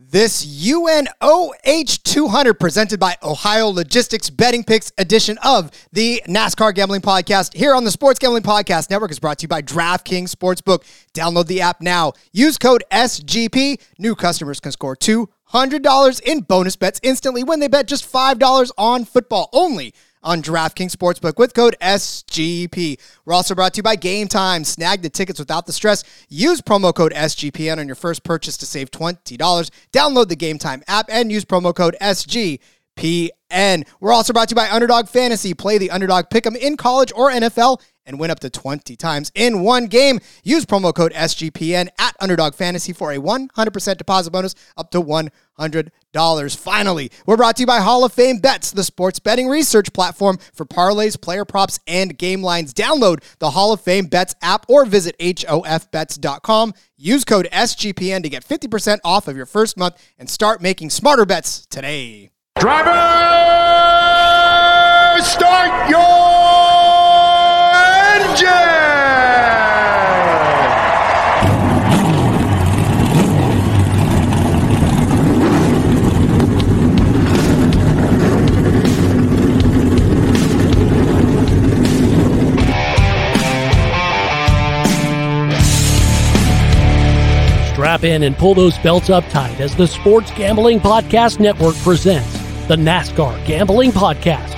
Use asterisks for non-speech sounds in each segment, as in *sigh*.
This UNOH 200 presented by Ohio Logistics Betting Picks edition of the NASCAR Gambling Podcast here on the Sports Gambling Podcast Network is brought to you by DraftKings Sportsbook. Download the app now. Use code SGP. New customers can score $200 in bonus bets instantly when they bet just $5 on football only on DraftKings Sportsbook with code SGP. We're also brought to you by Gametime. Snag the tickets without the stress. Use promo code SGPN on your first purchase to save $20. Download the Gametime app and use promo code SGPN. We're also brought to you by Underdog Fantasy. Play the Underdog Pick'em in college or NFL and win up to 20 times in one game. Use promo code SGPN at Underdog Fantasy for a 100% deposit bonus up to $100. Finally, we're brought to you by Hall of Fame Bets, the sports betting research platform for parlays, player props, and game lines. Download the Hall of Fame Bets app or visit HOFBets.com. Use code SGPN to get 50% off of your first month and start making smarter bets today. Driver, start your Strap in and pull those belts up tight as the Sports Gambling Podcast Network presents the NASCAR Gambling Podcast.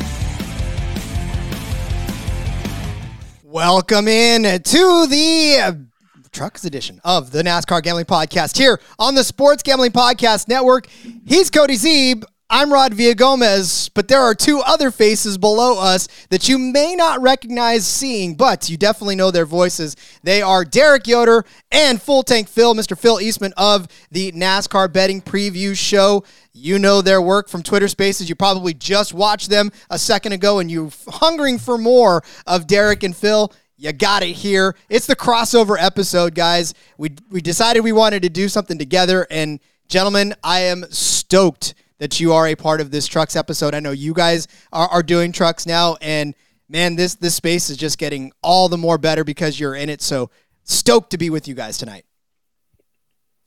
Welcome in to the Trucks edition of the NASCAR Gambling Podcast here on the Sports Gambling Podcast Network. He's Cody Zeeb. I'm Rod Villagomez, but there are two other faces below us that you may not recognize seeing, but you definitely know their voices. They are Derek Yoder and Full Tank Phil, Mr. Phil Eastman of the NASCAR Betting Preview Show. You know their work from Twitter Spaces. You probably just watched them a second ago and you're hungering for more of Derek and Phil. You got it here. It's the crossover episode, guys. We, we decided we wanted to do something together, and gentlemen, I am stoked that you are a part of this trucks episode. I know you guys are, are doing trucks now, and man, this this space is just getting all the more better because you're in it. So stoked to be with you guys tonight.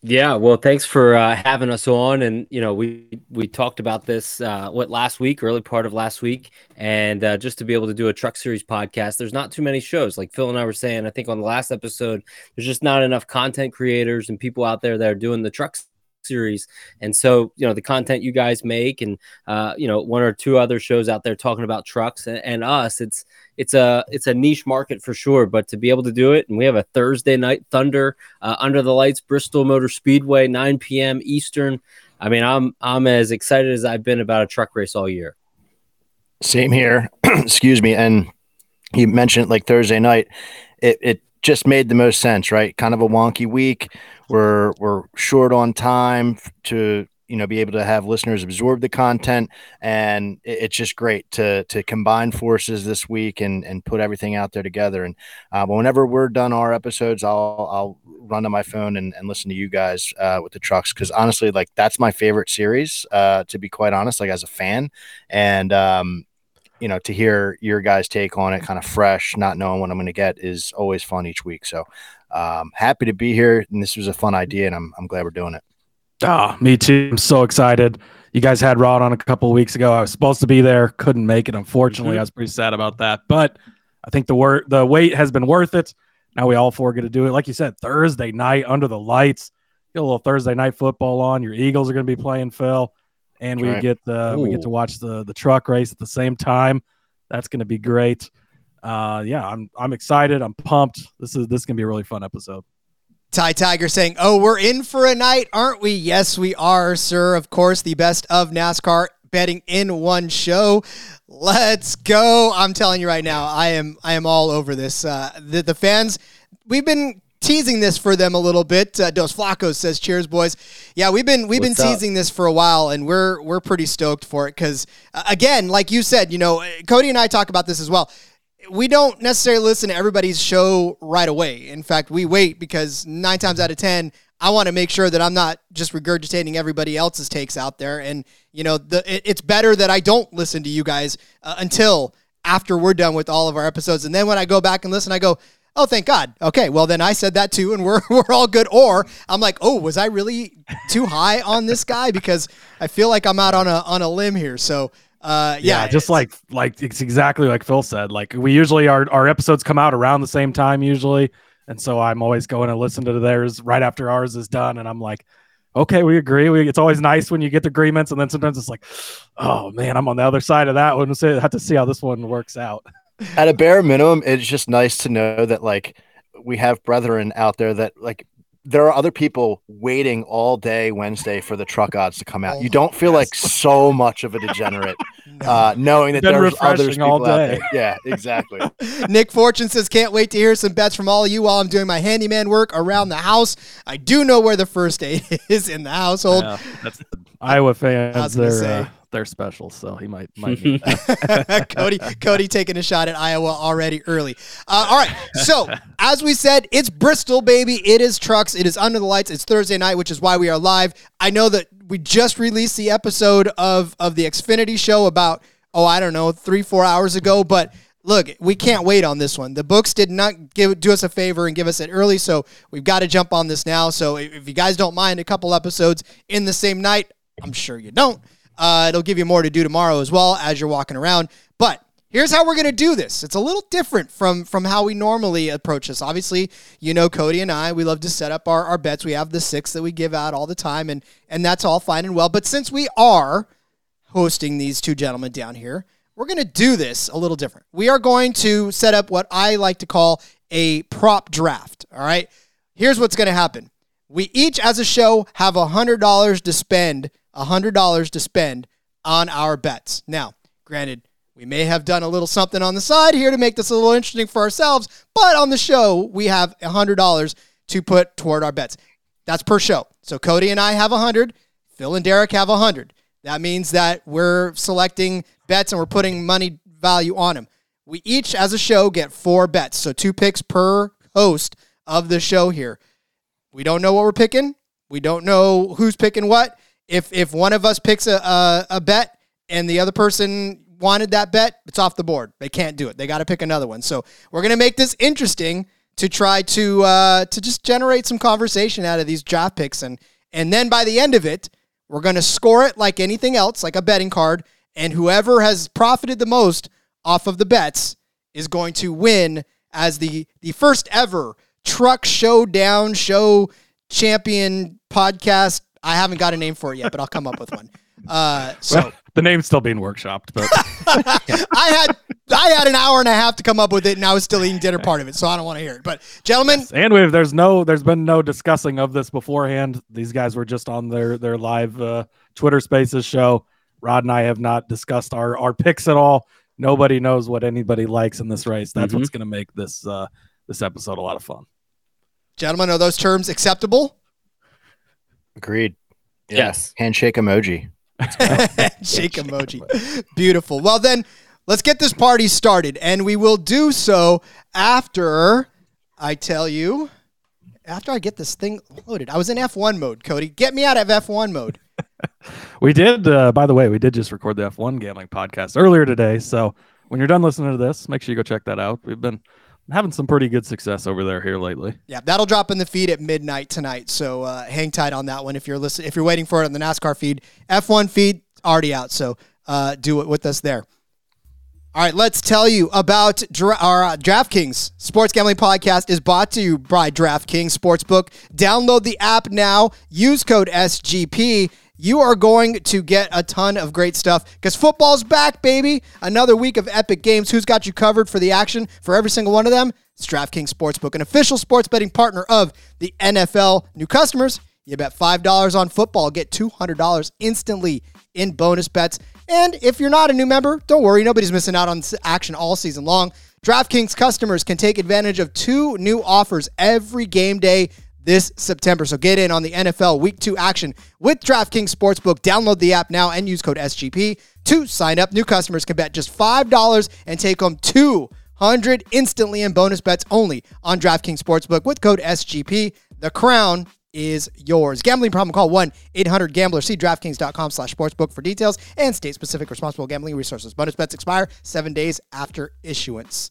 Yeah, well, thanks for uh, having us on, and you know, we we talked about this uh, what last week, early part of last week, and uh, just to be able to do a truck series podcast, there's not too many shows. Like Phil and I were saying, I think on the last episode, there's just not enough content creators and people out there that are doing the trucks series. And so, you know, the content you guys make and uh, you know, one or two other shows out there talking about trucks and, and, us, it's it's a it's a niche market for sure. But to be able to do it, and we have a Thursday night thunder uh, under the lights, Bristol Motor Speedway, 9 p.m. Eastern. I mean, I'm I'm as excited as I've been about a truck race all year. Same here. *clears throat* Excuse me. And you mentioned like Thursday night. It it just made the most sense, right? Kind of a wonky week. We're we're short on time to you know be able to have listeners absorb the content, and it's just great to to combine forces this week and and put everything out there together. And uh, whenever we're done our episodes, I'll I'll run to my phone and, and listen to you guys uh, with the trucks because honestly, like that's my favorite series. Uh, to be quite honest, like as a fan, and um, you know, to hear your guys' take on it, kind of fresh, not knowing what I'm going to get, is always fun each week. So, um, happy to be here, and this was a fun idea, and I'm I'm glad we're doing it. Ah, oh, me too. I'm so excited. You guys had Rod on a couple of weeks ago. I was supposed to be there, couldn't make it. Unfortunately, mm-hmm. I was pretty sad about that. But I think the wor- the wait has been worth it. Now we all four get to do it. Like you said, Thursday night under the lights. Get a little Thursday night football on. Your Eagles are going to be playing Phil and we right. get the we get to watch the the truck race at the same time. That's going to be great. Uh, yeah, I'm I'm excited. I'm pumped. This is this is going to be a really fun episode. Ty Tiger saying, "Oh, we're in for a night, aren't we? Yes, we are, sir. Of course, the best of NASCAR betting in one show. Let's go! I'm telling you right now, I am I am all over this. Uh, the the fans, we've been teasing this for them a little bit. Uh, Dos Flacos says, "Cheers, boys." Yeah, we've been we've What's been up? teasing this for a while, and we're we're pretty stoked for it because uh, again, like you said, you know, Cody and I talk about this as well. We don't necessarily listen to everybody's show right away. In fact, we wait because nine times out of ten, I want to make sure that I'm not just regurgitating everybody else's takes out there. And you know, the it, it's better that I don't listen to you guys uh, until after we're done with all of our episodes, and then when I go back and listen, I go. Oh, thank God. Okay, well then I said that too, and we're *laughs* we're all good. Or I'm like, oh, was I really too high on this guy? Because I feel like I'm out on a on a limb here. So uh, yeah, yeah, just like like it's exactly like Phil said. Like we usually our our episodes come out around the same time usually, and so I'm always going to listen to theirs right after ours is done, and I'm like, okay, we agree. We, it's always nice when you get the agreements, and then sometimes it's like, oh man, I'm on the other side of that one. So I have to see how this one works out. At a bare minimum, it's just nice to know that like we have brethren out there that like there are other people waiting all day Wednesday for the truck odds to come out. Oh you don't feel like so much of a degenerate *laughs* uh, knowing that Been there's other refreshing all people out day. there. Yeah, exactly. *laughs* Nick Fortune says, can't wait to hear some bets from all of you while I'm doing my handyman work around the house. I do know where the first aid *laughs* is in the household. Yeah, that's the Iowa fans. I was gonna They're say. uh, they're special, so he might might. *laughs* *laughs* Cody, Cody taking a shot at Iowa already early. Uh, all right. So, *laughs* as we said, it's Bristol, baby. It is trucks. It is under the lights. It's Thursday night, which is why we are live. I know that we just released the episode of, of the Xfinity show about, oh, I don't know, three, four hours ago. But look, we can't wait on this one. The books did not give do us a favor and give us it early. So, we've got to jump on this now. So, if you guys don't mind a couple episodes in the same night, I'm sure you don't. Uh, it'll give you more to do tomorrow as well as you're walking around. But here's how we're going to do this. It's a little different from from how we normally approach this. Obviously, you know Cody and I, we love to set up our, our bets. We have the six that we give out all the time, and and that's all fine and well. But since we are hosting these two gentlemen down here, we're going to do this a little different. We are going to set up what I like to call a prop draft. All right. Here's what's going to happen. We each, as a show, have $100 to spend, $100 to spend on our bets. Now, granted, we may have done a little something on the side here to make this a little interesting for ourselves, but on the show, we have $100 to put toward our bets. That's per show. So Cody and I have 100, Phil and Derek have 100. That means that we're selecting bets and we're putting money value on them. We each, as a show, get four bets. So two picks per host of the show here. We don't know what we're picking. We don't know who's picking what. If if one of us picks a, a, a bet and the other person wanted that bet, it's off the board. They can't do it. They got to pick another one. So we're gonna make this interesting to try to uh, to just generate some conversation out of these draft picks and and then by the end of it, we're gonna score it like anything else, like a betting card, and whoever has profited the most off of the bets is going to win as the the first ever truck showdown show champion podcast. I haven't got a name for it yet, but I'll come up with one. Uh, so Well, the name's still being workshopped, but *laughs* I had I had an hour and a half to come up with it, and I was still eating dinner part of it, so I don't want to hear it. But gentlemen, and we there's no there's been no discussing of this beforehand. These guys were just on their their live uh, Twitter Spaces show. Rod and I have not discussed our our picks at all. Nobody knows what anybody likes in this race. That's what's going to make this uh, this episode a lot of fun. gentlemen, are those terms acceptable? Agreed. Yeah. Yes. Handshake emoji. *laughs* Shake emoji. *laughs* Beautiful. Well, then let's get this party started, and we will do so after I tell you. After I get this thing loaded, I was in F1 mode. Cody, get me out of F1 mode. *laughs* We did, uh, by the way, we did just record the F1 gambling podcast earlier today. So when you're done listening to this, make sure you go check that out. We've been having some pretty good success over there here lately. Yeah, that'll drop in the feed at midnight tonight. So uh, hang tight on that one if you're listening. If you're waiting for it on the NASCAR feed, F1 feed already out. So uh, do it with us there. All right, let's tell you about Dra- our uh, DraftKings Sports Gambling Podcast is brought to you by DraftKings Sportsbook. Download the app now. Use code SGP. You are going to get a ton of great stuff because football's back, baby. Another week of epic games. Who's got you covered for the action for every single one of them? It's DraftKings Sportsbook, an official sports betting partner of the NFL. New customers, you bet $5 on football, get $200 instantly in bonus bets. And if you're not a new member, don't worry, nobody's missing out on action all season long DraftKings customers can take advantage of two new offers every game day this September. So get in on the NFL Week 2 action with DraftKings Sportsbook. Download the app now and use code SGP to sign up. New customers can bet just $5 and take home 200 instantly in bonus bets only on DraftKings Sportsbook with code SGP. The crown is yours. Gambling problem, call 1-800-GAMBLER. See DraftKings.com slash sportsbook for details and state-specific responsible gambling resources. Bonus bets expire seven days after issuance.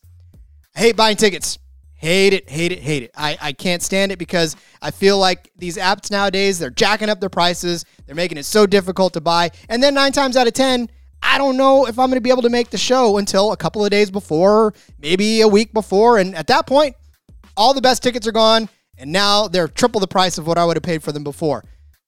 I hate buying tickets. Hate it, hate it, hate it. I, I can't stand it because I feel like these apps nowadays, they're jacking up their prices. They're making it so difficult to buy. And then nine times out of 10, I don't know if I'm going to be able to make the show until a couple of days before, maybe a week before. And at that point, all the best tickets are gone. And now they're triple the price of what I would have paid for them before.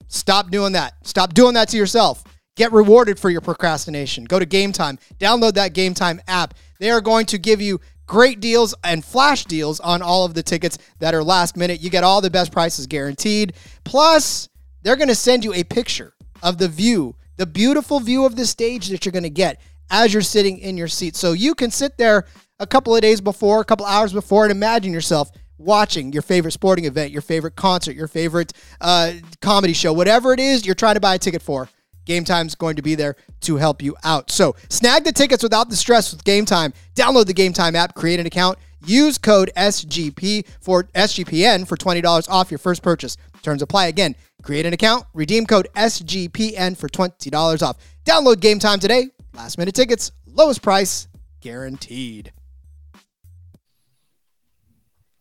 Stop doing that. Stop doing that to yourself. Get rewarded for your procrastination. Go to Gametime. Download that Gametime app. They are going to give you great deals and flash deals on all of the tickets that are last minute. You get all the best prices guaranteed. Plus, they're going to send you a picture of the view, the beautiful view of the stage that you're going to get as you're sitting in your seat. So you can sit there a couple of days before, a couple hours before, and imagine yourself watching your favorite sporting event, your favorite concert, your favorite uh, comedy show, whatever it is you're trying to buy a ticket for. Gametime's going to be there to help you out. So snag the tickets without the stress with Gametime. Download the Gametime app, create an account, use code SGP for SGPN for $20 off your first purchase. Terms apply again. Create an account, redeem code SGPN for $20 off. Download Gametime today. Last minute tickets, lowest price guaranteed.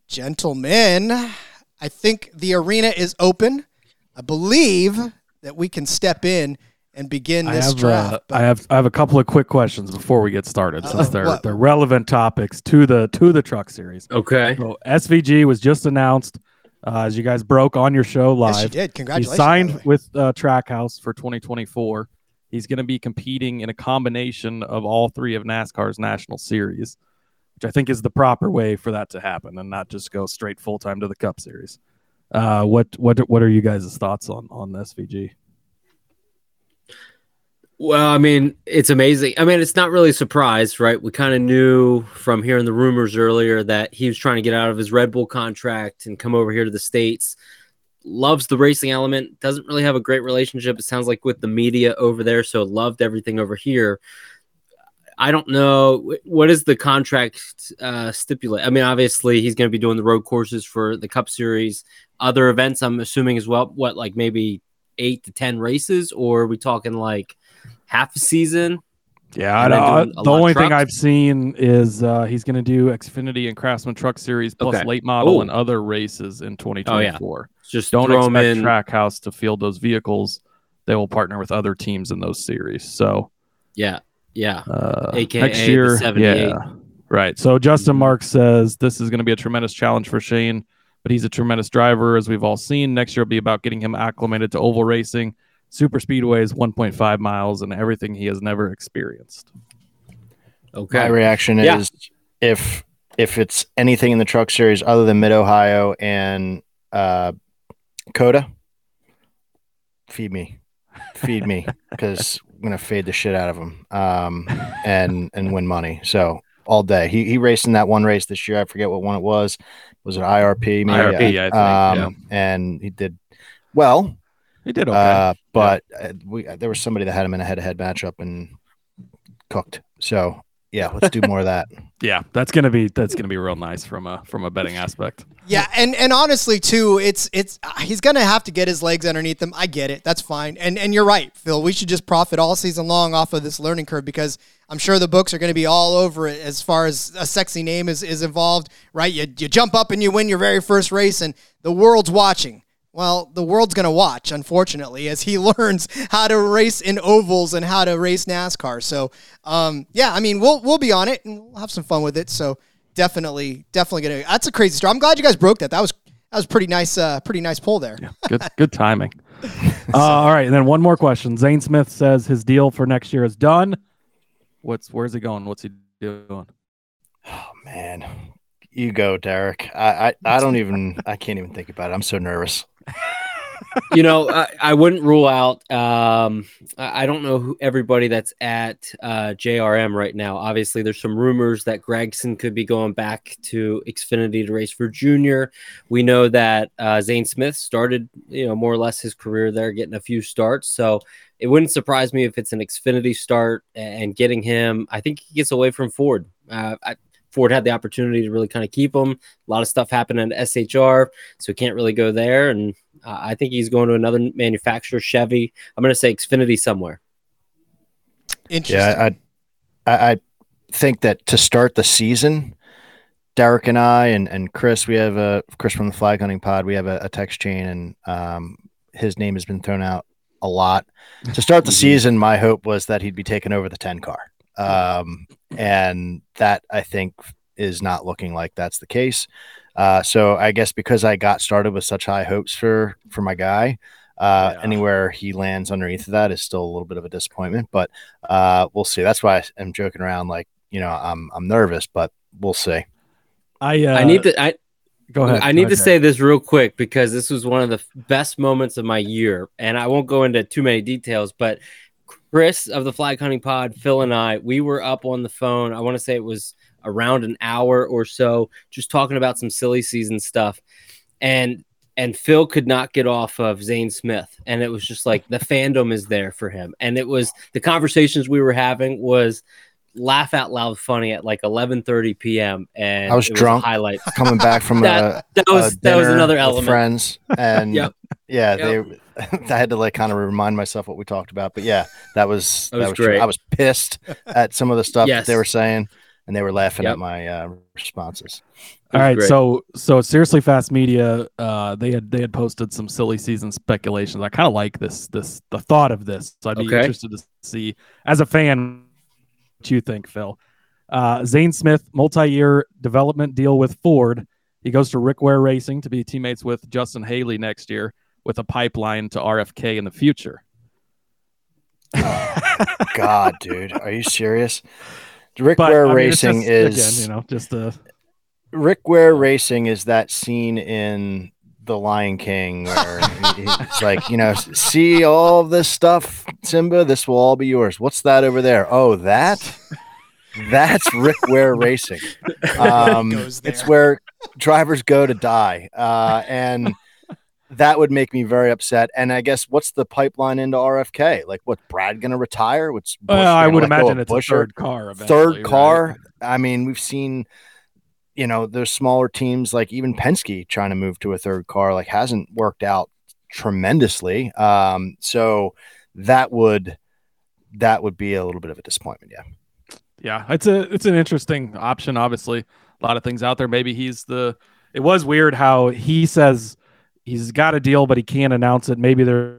Gentlemen, I think the arena is open. I believe that we can step in and begin I this have, draft. uh, but- I have I have a couple of quick questions before we get started, since Uh, they're what? they're relevant topics to the to the truck series. Okay. So SVG was just announced, uh, as you guys broke on your show live. yes, you did. He Congratulations. by the signed with uh, Trackhouse for 2024. He's going to be competing in a combination of all three of NASCAR's national series, which I think is the proper way for that to happen, and not just go straight full time to the Cup Series. Uh, what what what are you guys' thoughts on on SVG? Well, I mean, it's amazing. I mean, it's not really a surprise, right? We kind of knew from hearing the rumors earlier that he was trying to get out of his Red Bull contract and come over here to the States. Loves the racing element, doesn't really have a great relationship, it sounds like, with the media over there. So loved everything over here. I don't know what is the contract uh, stipulate. I mean, obviously he's going to be doing the road courses for the Cup Series, other events. I'm assuming as well. What like maybe eight to ten races, or are we talking like half a season? Yeah, I And then don't- doing a the only thing? I've seen is uh, he's going to do Xfinity and Craftsman Truck Series plus Okay. late model Ooh. and other races in 2024. Just Don't throw him expect. Trackhouse to field those vehicles. They will partner with other teams in those series. So Yeah, yeah. uh, AKA next year, 78. yeah, right. So Justin. Marks says this is going to be a tremendous challenge for Shane, but he's a tremendous driver, as we've all seen. Next year will be about getting him acclimated to oval racing, super speedways, 1.5 miles, and everything he has never experienced. Okay my reaction Yeah. is if if it's anything in the truck series other than Mid Ohio and uh, COTA, feed me, feed me, *laughs* because I'm gonna fade the shit out of him um, and and win money. So all day. He he raced in that one race this year. I forget what one it was. Was it IRP? Maybe? IRP, I think, Um, And he did well. He did okay. Uh, but uh, we there was somebody that had him in a head-to-head matchup and cooked. So yeah, let's do more of that. *laughs* yeah, that's gonna be that's gonna be real nice from a from a betting aspect. Yeah, and and honestly too, it's it's uh, he's gonna have to get his legs underneath him. I get it, that's fine. And and you're right, Phil. We should just profit all season long off of this learning curve because I'm sure the books are going to be all over it as far as a sexy name is is involved. Right? You you jump up and you win your very first race, and the world's watching. Well, the world's going to watch, unfortunately, as he *laughs* learns how to race in ovals and how to race NASCAR. So, um, yeah, I mean, we'll we'll be on it and we'll have some fun with it. So, definitely, definitely gonna. That's a crazy story. I'm glad you guys broke that. That was that was pretty nice. Uh, pretty nice pull there. Good *laughs* good timing. Uh, all right, and then one more question. Zane Smith says his deal for next year is done. What's where's he going? What's he doing? Oh man, you go, Derek. I I, I don't even I can't even think about it. I'm so nervous. You know, I, I, wouldn't rule out. Um, I don't know who everybody that's at uh, JRM right now. Obviously, there's some rumors that Gragson could be going back to Xfinity to race for Junior. We know that uh, Zane Smith started, you know, more or less his career there, getting a few starts. So it wouldn't surprise me if it's an Xfinity start and getting him. I think he gets away from Ford. Uh, I, Ford had the opportunity to really kind of keep him. A lot of stuff happened at SHR, so he can't really go there. And uh, I think he's going to another manufacturer, Chevy. I'm going to say Xfinity somewhere. Interesting. Yeah, I, I, I think that to start the season, Derek and I and, and Chris, we have a Chris from the Flag Hunting Pod. We have a, a text chain, and um, his name has been thrown out a lot. To start the mm-hmm. season, my hope was that he'd be taking over the 10 car. Um, and that I think is not looking like that's the case. Uh, so I guess because I got started with such high hopes for for my guy, uh, yeah. anywhere he lands underneath of that is still a little bit of a disappointment. But uh, we'll see. That's why I'm joking around, like you know, I'm I'm nervous, but we'll see. I uh, I need to I go ahead. I need to say this real quick because this was one of the best moments of my year, and I won't go into too many details, but Chris of the Flag Hunting Pod, Phil and I, we were up on the phone. I want to say it was around an hour or so, just talking about some silly season stuff. And and Phil could not get off of Zane Smith. And it was just like the fandom is there for him. And it was the conversations we were having was laugh out loud funny at like 11:30 p.m. and I was drunk highlight *laughs* coming back from *laughs* that, a, that was that was another element friends *laughs* and yep. yeah yep. they I had to like kind of remind myself what we talked about but yeah that was that, that was, was great. I was pissed at some of the stuff yes. that they were saying and they were laughing yep. at my uh, responses. All right, great. so so seriously fast media uh they had they had posted some silly season speculations. I kind of like this this the thought of this. So I'd be okay. interested to see as a fan you think, Phil? Uh, Zane Smith, multi-year development deal with Ford. He goes to Rick Ware Racing to be teammates with Justin Haley next year, with a pipeline to RFK in the future. *laughs* God, dude, are you serious? Rick but, Ware I mean, Racing just, is again, you know, just a Rick Ware Racing is that scene in the Lion King, where it's like, you know, see all this stuff, Simba. This will all be yours. What's that over there? Oh, that. That's Rick Ware Racing. *laughs* Um, it's where drivers go to die, uh, and that would make me very upset. And I guess what's the pipeline into RFK? Like, what Brad going to retire? What's uh, I would imagine it's a third car. Third car. Right? I mean, we've seen you know, those smaller teams like even Penske trying to move to a third car like hasn't worked out tremendously. Um, so that would that would be a little bit of a disappointment. Yeah. Yeah, it's a it's an interesting option. Obviously, a lot of things out there. Maybe he's the. It was weird how he says he's got a deal, but he can't announce it. Maybe there'll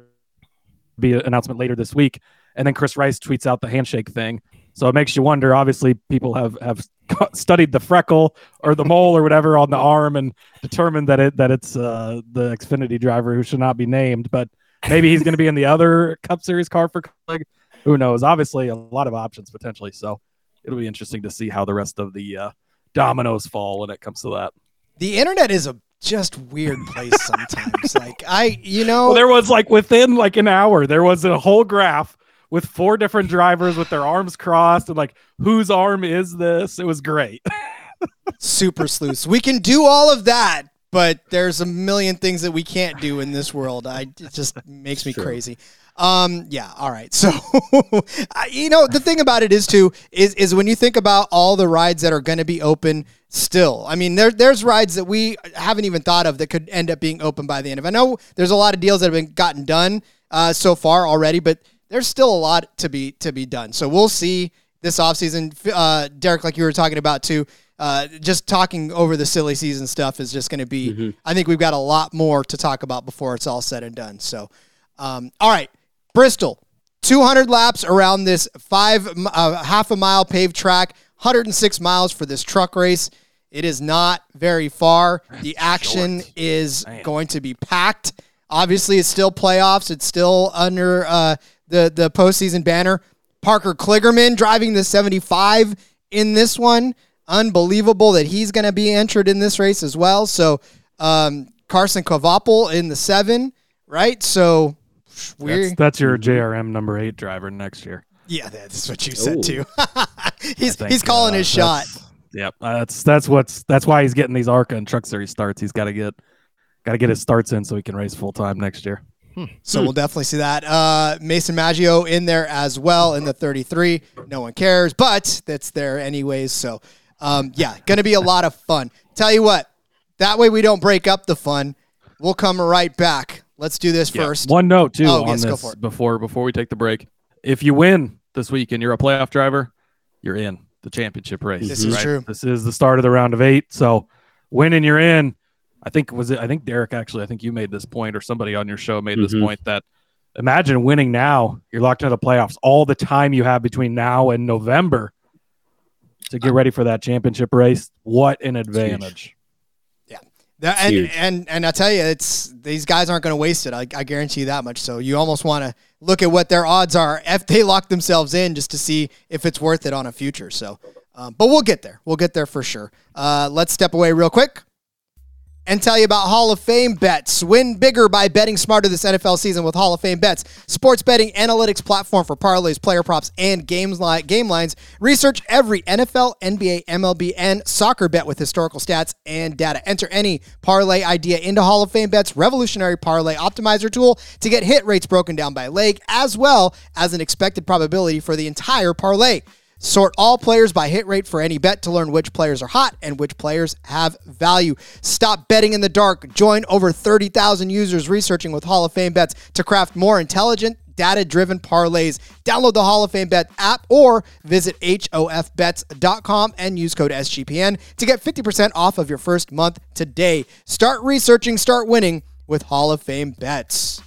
be an announcement later this week, and then Chris Rice tweets out the handshake thing. So it makes you wonder. Obviously, people have have *laughs* studied the freckle or the mole or whatever on the arm and determined that it that it's uh, the Xfinity driver who should not be named. But maybe he's going to be in the other Cup Series car for Kaulig. Who knows? Obviously, a lot of options potentially. So it'll be interesting to see how the rest of the uh, dominoes fall when it comes to that. The internet is a just weird place sometimes. *laughs* like I, you know, well, there was like within like an hour, there was a whole graph with four different drivers with their arms crossed and like whose arm is this? It was great. *laughs* Super sleuths. We can do all of that, but there's a million things that we can't do in this world. I it just *laughs* makes me crazy. Um, yeah, all right. So, *laughs* you know, the thing about it is too is is when you think about all the rides that are going to be open still. I mean, there there's rides that we haven't even thought of that could end up being open by the end of. I know there's a lot of deals that have been gotten done uh, so far already, but there's still a lot to be to be done. So we'll see this offseason. Uh, Derek, like you were talking about too, uh, just talking over the silly season stuff is just going to be. Mm-hmm. I think we've got a lot more to talk about before it's all said and done. So, um, all right, Bristol, 200 laps around this five uh, half a mile paved track, 106 miles for this truck race. It is not very far. The action Short. is Man. going to be packed. Obviously, it's still playoffs. It's still under uh, the the postseason banner. Parker Kligerman driving the 75 in this one. Unbelievable that he's going to be entered in this race as well. So um, Carson Kvapil in the seven. right? So we That's, that's your JRM number eight driver next year. yeah, that's what you said Ooh. too. *laughs* He's think, he's calling uh, his shot. Yep, uh, that's that's what's that's why he's getting these ARCA and Truck Series starts. He's got to get got to get his starts in so he can race full time next year. So we'll definitely see that. Uh, Mason Maggio in there as well in the 33. No one cares, but that's there anyways. So um, yeah, going to be a lot of fun. Tell you what, that way we don't break up the fun. We'll come right back. Let's do this first. One note too Oh, on yes, this before before we take the break. If you win this week and you're a playoff driver, you're in the championship race. This is true. This is the start of the round of eight. So winning, you're in. I think was it. I think Derek actually. I think you made this point, or somebody on your show made this Mhm. point that imagine winning now. You're locked into the playoffs. All the time you have between now and November to get ready for that championship race. What an advantage! That- and, huge. and and I tell you, it's these guys aren't going to waste it. I, I guarantee you that much. So you almost want to look at what their odds are if they lock themselves in, just to see if it's worth it on a future. So, um, but we'll get there. We'll get there for sure. Uh, let's step away real quick and tell you about Hall of Fame bets. Win bigger by betting smarter this NFL season with Hall of Fame bets. Sports betting analytics platform for parlays, player props, and games li- game lines. Research every NFL, NBA, MLB, and soccer bet with historical stats and data. Enter any parlay idea into Hall of Fame bets revolutionary parlay optimizer tool to get hit rates broken down by leg as well as an expected probability for the entire parlay. Sort all players by hit rate for any bet to learn which players are hot and which players have value. Stop betting in the dark. Join over 30,000 users researching with Hall of Fame bets to craft more intelligent, data driven parlays. Download the Hall of Fame Bet app or visit HOFBets.com and use code SGPN to get 50% off of your first month today. Start researching, start winning with Hall of Fame bets.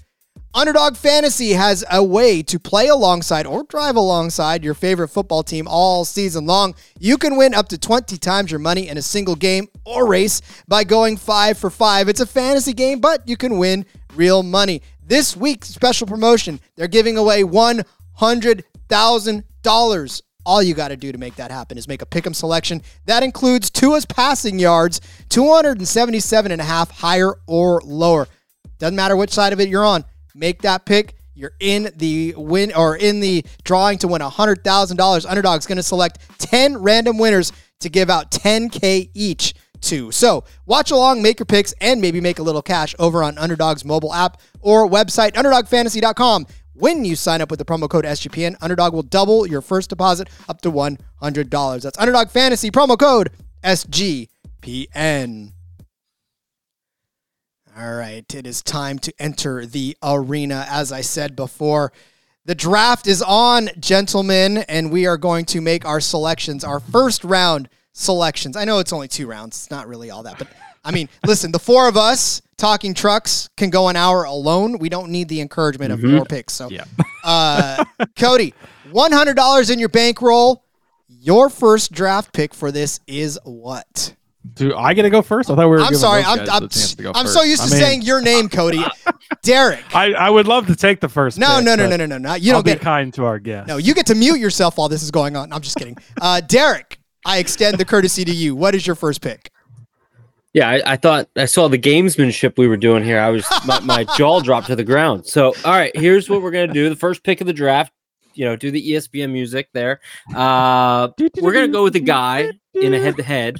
Underdog Fantasy has a way to play alongside or drive alongside your favorite football team all season long. You can win up to 20 times your money in a single game or race by going five for five. It's a fantasy game, but you can win real money. This week's special promotion, they're giving away $100,000. All you got to do to make that happen is make a pick'em selection. That includes Tua's passing yards, 277 and a half higher or lower. Doesn't matter which side of it you're on. Make that pick. You're in the win or in the drawing to win $100,000. Underdog's going to select 10 random winners to give out 10K each to. So watch along, make your picks, and maybe make a little cash over on Underdog's mobile app or website, underdogfantasy.com. When you sign up with the promo code SGPN, Underdog will double your first deposit up to $100. That's Underdog Fantasy promo code SGPN. All right, it is time to enter the arena. As I said before, the draft is on, gentlemen, and we are going to make our selections, our first round selections. I know it's only two rounds, it's not really all that, but I mean, *laughs* listen, the four of us talking trucks can go an hour alone. We don't need the encouragement of more picks. So, Yeah. uh, *laughs* Cody, $100 in your bankroll. Your first draft pick for this is what? Do I get to go first? I thought we were. I'm sorry. I'm, I'm, the go I'm so used to I mean, saying your name, Cody. *laughs* Derek. I, I would love to take the first. No, pick, no, no, no, no, no, no. You I'll don't be get kind to our guests. No, you get to mute yourself while this is going on. I'm just kidding. *laughs* Uh, Derek, I extend the courtesy to you. What is your first pick? Yeah, I, I thought I saw the gamesmanship we were doing here. I was my, my *laughs* jaw dropped to the ground. So, all right, here's what we're gonna do. The first pick of the draft, you know, do the ESPN music there. Uh, we're gonna go with the guy in a head-to-head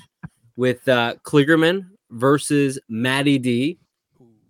with uh, Kligerman versus Matty D.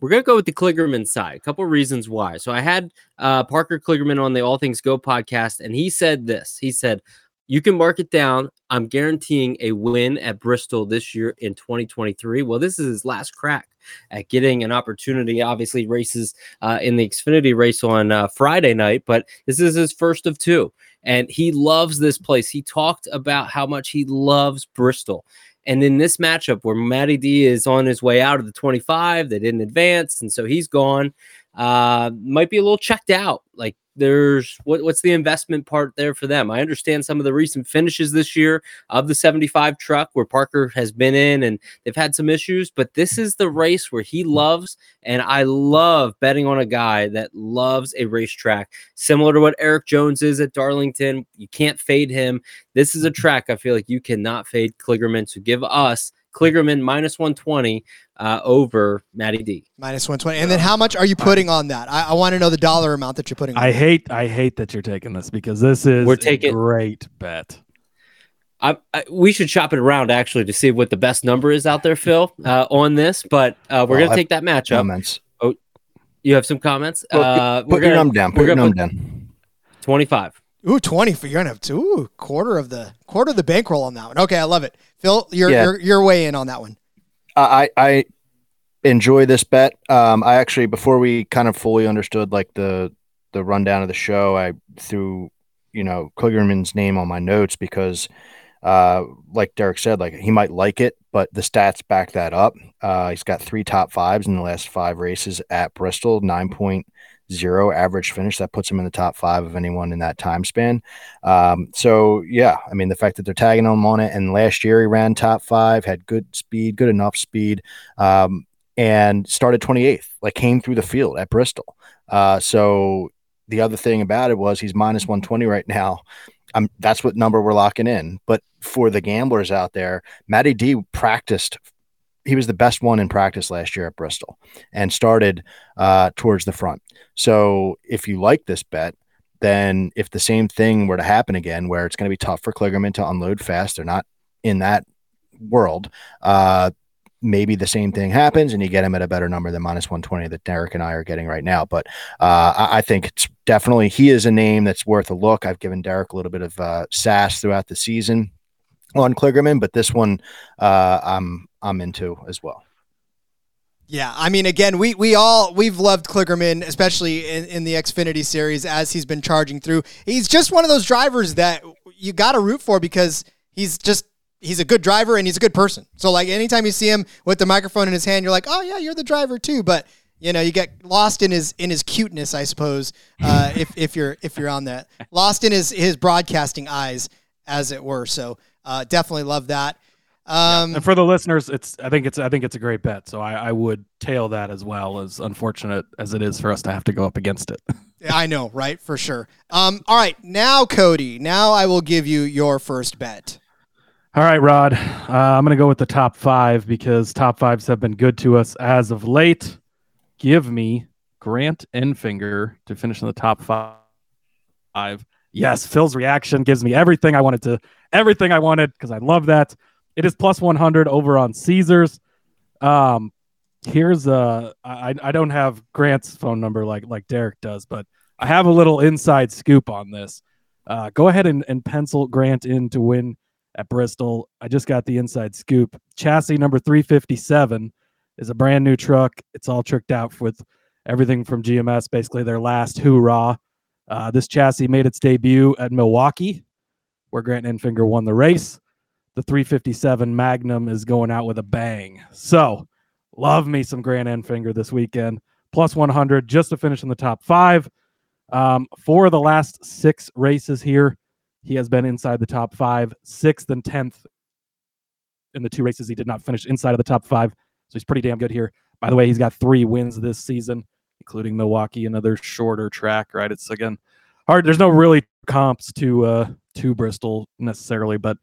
We're gonna go with the Kligerman side. A couple reasons why. So I had uh, Parker Kligerman on the All Things Go podcast, and he said this. He said, "You can mark it down. I'm guaranteeing a win at Bristol this year in 2023." Well, this is his last crack at getting an opportunity. Obviously, races uh, in the Xfinity race on uh, Friday night, but this is his first of two, and he loves this place. He talked about how much he loves Bristol. And in this matchup where Matty D is on his way out of the 25, they didn't advance, and so he's gone. Uh, might be a little checked out. Like there's what, what's the investment part there for them? I understand some of the recent finishes this year of the 75 truck where Parker has been in and they've had some issues, but this is the race where he loves, and I love betting on a guy that loves a racetrack, similar to what Erik Jones is at Darlington. You can't fade him. This is a track I feel like you cannot fade Kligerman. So give us Kligerman minus 120 uh, over Matty D. Minus 120. And then how much are you putting on that? I, I want to know the dollar amount that you're putting on. I hate I hate that you're taking this because this is We're a taking- great bet. I, I, we should shop it around actually to see what the best number is out there, Phil, uh, on this. But uh, we're Well, gonna take that matchup. Comments. Oh, You have some comments? Put, uh, put your number down. Put we're your number down. 25. Ooh, 20 for you're gonna have to ooh, quarter of the quarter of the bankroll on that one. Okay, I love it. Phil, you're Yeah. you're you're way in on that one. I I enjoy this bet. Um, I actually before we kind of fully understood like the the rundown of the show, I threw you know Kligerman's name on my notes because, uh, like Derek said, like he might like it, but the stats back that up. Uh, he's got three top fives in the last five races at Bristol, nine point zero average finish. That puts him in the top five of anyone in that time span. Um, so yeah, I mean the fact that they're tagging him on it, and last year he ran top five, had good speed, good enough speed, um, and started 28th, like came through the field at Bristol. Uh, so the other thing about it was he's minus 120 right now. Um, that's what number we're locking in. But for the gamblers out there, Matty D practiced. He was the best one in practice last year at Bristol and started uh, towards the front. So if you like this bet, then if the same thing were to happen again, where it's going to be tough for Kligerman to unload fast, they're not in that world. Uh, maybe the same thing happens and you get him at a better number than minus 120 that Derek and I are getting right now. But uh, I, I think it's definitely he is a name that's worth a look. I've given Derek a little bit of uh, sass throughout the season on Kligerman, but this one uh, I'm I'm into as well. Yeah, I mean, again, we we all we've loved Kligerman, especially in, in the Xfinity series as he's been charging through. He's just one of those drivers that you got to root for because he's just he's a good driver and he's a good person. So like anytime you see him with the microphone in his hand, you're like, oh yeah, you're the driver too. But you know, you get lost in his in his cuteness, I suppose. Uh, *laughs* if if you're if you're on that, lost in his his broadcasting eyes, as it were. So uh, definitely love that. Um, And for the listeners, it's I think it's I think it's a great bet. So I, I would tail that as well as unfortunate as it is for us to have to go up against it. *laughs* I know, right? For sure. Um, all right, now Cody. Now I will give you your first bet. All right, Rod. Uh, I'm going to go with the top five because top fives have been good to us as of late. Give me Grant Enfinger to finish in the top five. Yes, Phil's reaction gives me everything I wanted to, everything I wanted because I love that. It is plus 100 over on Caesars. Um, here's uh, I I don't have Grant's phone number like like Derek does, but I have a little inside scoop on this. Uh, go ahead and, and pencil Grant in to win at Bristol. I just got the inside scoop. Chassis number 357 is a brand new truck. It's all tricked out with everything from GMS, basically their last hoorah. Uh, this chassis made its debut at Milwaukee, where Grant Enfinger won the race. The 357 Magnum is going out with a bang. So, love me some Grant Enfinger this weekend. Plus 100 just to finish in the top five. Um, the last six races here, he has been inside the top five, sixth and tenth in the two races he did not finish inside of the top five. So he's pretty damn good here. By the way, he's got three wins this season, including Milwaukee, another shorter track. Right? It's again hard. There's no really comps to uh to Bristol necessarily, but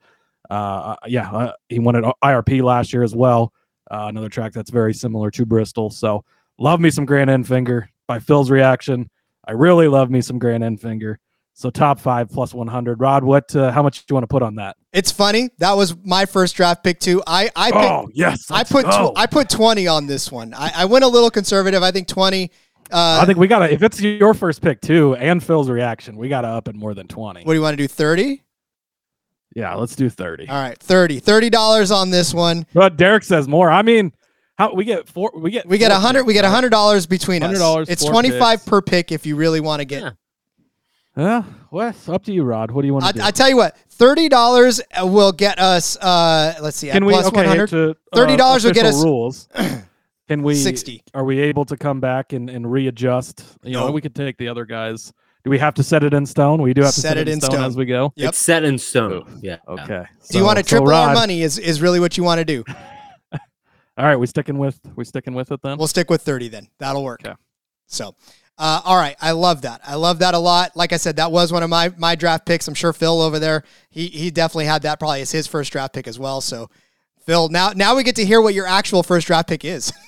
uh yeah, uh, he won at IRP last year as well. Uh, another track that's very similar to Bristol. So love me some Grant Enfinger by Phil's reaction. I really love me some Grant Enfinger. So top five plus 100. Rod, what? Uh, how much do you want to put on that? It's funny. That was my first draft pick too. I I picked, oh yes, I put tw- I put twenty on this one. I, I went a little conservative. I think twenty. Uh, I think we gotta. If it's your first pick too, and Phil's reaction, we gotta up it more than 20. what do you want to do? Thirty. Yeah, let's do 30. All right, thirty. Thirty dollars on this one. But Derek says more. I mean, how we get four? We get We get a four hundred. picks, We get a hundred dollars between us. $100, It's 25 picks. per pick if you really want to get. Yeah. Yeah, well, it's up to you, Rod. What do you want I, to do? I tell you what, thirty dollars will get us. Uh, let's see, at Can we? plus Okay, one hundred. to, uh, $30 will get us- rules. *clears throat* Can we? 60. Are we able to come back and, and readjust? You know, No. we could take the other guys. Do we have to set it in stone? We do have to set, it in stone, as we go. Yep. It's set in stone. Yeah. Okay. Do you want to So- so triple our money? Is is really what you want to do? *laughs* All right, we sticking with we sticking with it then. We'll stick with 30 then. That'll work. Okay. So, uh, all right. I love that. I love that a lot. Like I said, that was one of my, my draft picks. I'm sure Phil over there, he, he definitely had that probably as his first draft pick as well. So Phil, now now we get to hear what your actual first draft pick is. *laughs*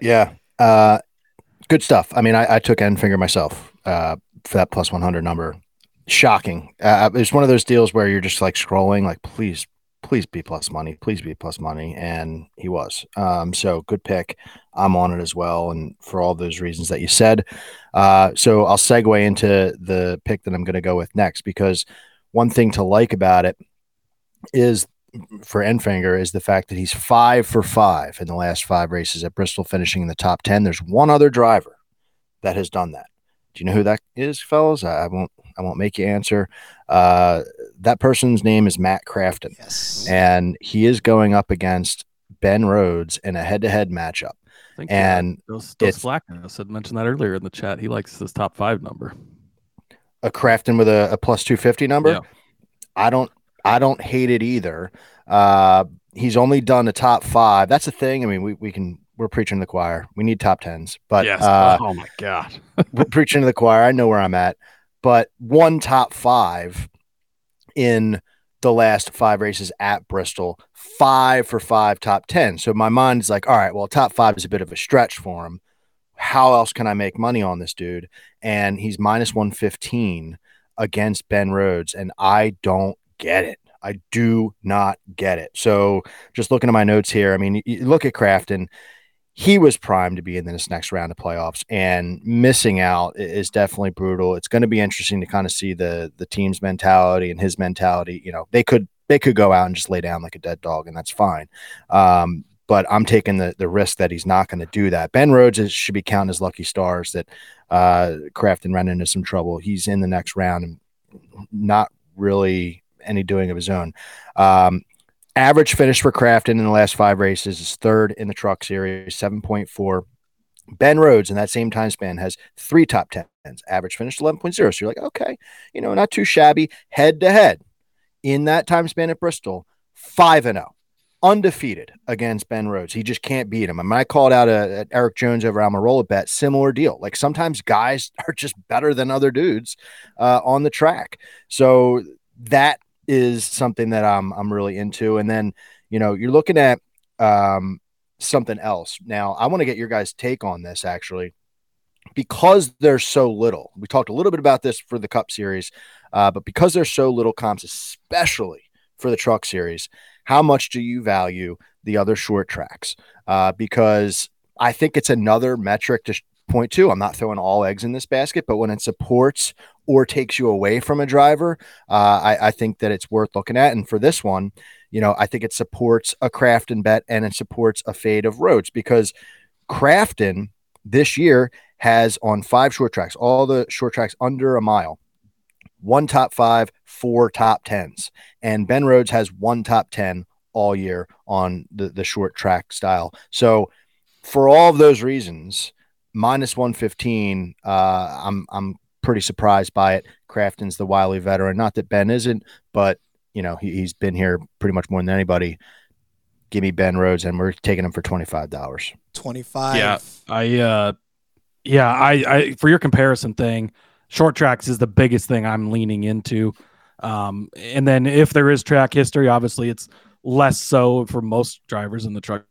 Yeah. Uh, good stuff. I mean, I, I took Enfinger myself uh, for that plus 100 number. Shocking. Uh, it's one of those deals where you're just like scrolling, like, please, please be plus money, please be plus money. And he was. Um, so good pick. I'm on it as well. And for all those reasons that you said. Uh, so I'll segue into the pick that I'm going to go with next because one thing to like about it is for Enfinger is the fact that he's five for five in the last five races at Bristol, finishing in the top 10. There's one other driver that has done that. Do you know who that is, fellas? I, I won't. I won't make you answer. Uh, that person's name is Matt Crafton, Yes. and he is going up against Ben Rhodes in a head-to-head matchup. I think, And Still, still it's- slacking. I said mentioned that earlier in the chat. He likes this top five number. A Crafton with a, a plus two fifty number. Yeah. I don't. I don't hate it either. Uh, he's only done the top five. That's the thing. I mean, we, we can. We're preaching to the choir. We need top tens, but yes. uh, *laughs* oh my god. *laughs* we're preaching to the choir. I know where I'm at, but one top five in the last five races at Bristol, five for five top 10. So my mind's like, all right, well, top five is a bit of a stretch for him. How else can I make money on this dude? And he's minus 115 against Ben Rhodes, and I don't get it. I do not get it. So just looking at my notes here, I mean, look at Crafton, he was primed to be in this next round of playoffs and missing out is definitely brutal. It's going to be interesting to kind of see the the team's mentality and his mentality. You know, they could they could go out and just lay down like a dead dog, and that's fine. Um, but I'm taking the the risk that he's not going to do that. Ben Rhodes is, should be counted as lucky stars that uh, and ran into some trouble. He's in the next round and not really any doing of his own. Um, average finish for Crafton in the last five races is third in the truck series, 7.4. Ben Rhodes in that same time span has three top tens, average finish 11.0. So you're like, okay, you know, not too shabby. Head to head in that time span at Bristol, 5 and 0, undefeated against Ben Rhodes. He just can't beat him. I mean, I called out a, a Erik Jones over Almirola bet, similar deal. Like sometimes guys *laughs* are just better than other dudes uh, on the track. So that is something that I'm I'm really into. And then, you know, you're looking at um, something else. Now, I want to get your guys' take on this actually, because there's so little. We talked a little bit about this for the Cup Series, uh, but because there's so little comps, especially for the Truck Series, how much do you value the other short tracks? Uh, because I think it's another metric to point to. I'm not throwing all eggs in this basket, but when it supports or takes you away from a driver, uh, I, I think that it's worth looking at. And for this one, you know, I think it supports a Crafton bet and it supports a fade of Rhodes because Crafton this year has on five short tracks, all the short tracks under a mile, one top five, four top tens. And Ben Rhodes has one top 10 all year on the, the short track style. So for all of those reasons, minus 115, uh, I'm, I'm pretty surprised by it. Crafton's the wily veteran. Not that Ben isn't, but you know, he, he's been here pretty much more than anybody. Give me Ben Rhodes, and we're taking him for twenty five dollars. 25. Yeah, I uh yeah, I I for your comparison thing, short tracks is the biggest thing I'm leaning into. Um and then if there is track history, obviously it's less so for most drivers in the truck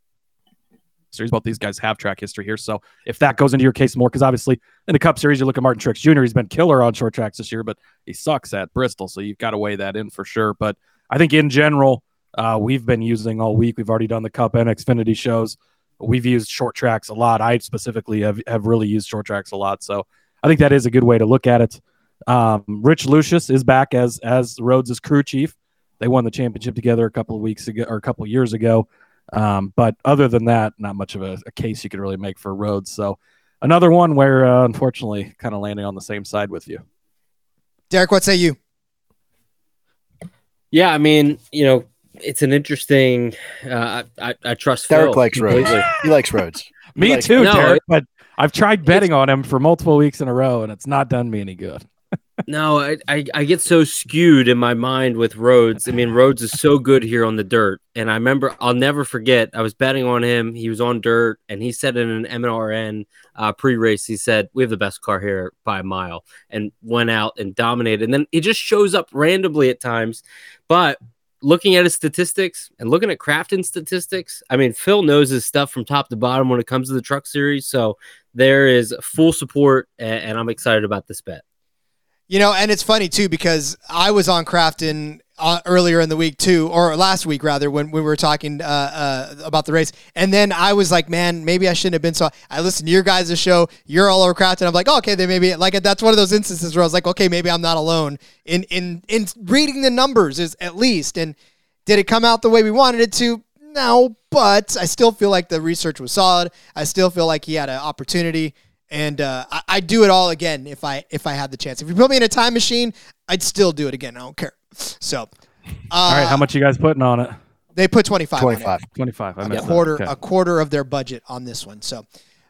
series. Both these guys have track history here. So if that goes into your case more, because obviously in the Cup Series, you look at Martin Truex Jr., he's been killer on short tracks this year, but he sucks at Bristol. So you've got to weigh that in for sure. But I think in general, uh, we've been using all week. We've already done the Cup and Xfinity shows. We've used short tracks a lot. I specifically have, have really used short tracks a lot. So I think that is a good way to look at it. Um, Rich Lushes is back as as Rhodes' crew chief. They won the championship together a couple of weeks ago or a couple of years ago. Um, but other than that, not much of a, a, case you could really make for Rhodes. So another one where, uh, unfortunately, kind of landing on the same side with you. Derek, what say you? Yeah, I mean, you know, it's an interesting. Uh, I, I trust Derek Phil likes Rhodes. *laughs* he likes Rhodes. Me Like- too, No, Derek. it- but I've tried betting on him for multiple weeks in a row, and it's not done me any good. No, I, I I get so skewed in my mind with Rhodes. I mean, Rhodes is so good here on the dirt, and I remember I'll never forget. I was betting on him. He was on dirt, and he said in an MRN uh, pre-race, he said, "We have the best car here by a mile," and went out and dominated. And then he just shows up randomly at times, but looking at his statistics and looking at Crafton statistics, I mean, Phil knows his stuff from top to bottom when it comes to the truck series. So there is full support, and, and I'm excited about this bet. You know, and it's funny too because I was on Crafton uh, earlier in the week too, or last week rather, when, when we were talking uh, uh, about the race. And then I was like, man, maybe I shouldn't have been so. I listened to your guys' show. You're all over Crafton. I'm like, oh, okay, then maybe like that's one of those instances where I was like, okay, maybe I'm not alone in in in reading the numbers is at least. And did it come out the way we wanted it to? No, but I still feel like the research was solid. I still feel like he had an opportunity and uh, I, I'd do it all again if I if I had the chance. If you put me in a time machine, I'd still do it again. I don't care. So, uh, All right, how much you guys putting on it? they put twenty five. 25. 25. I A missed quarter, Okay. a quarter of their budget on this one. So, All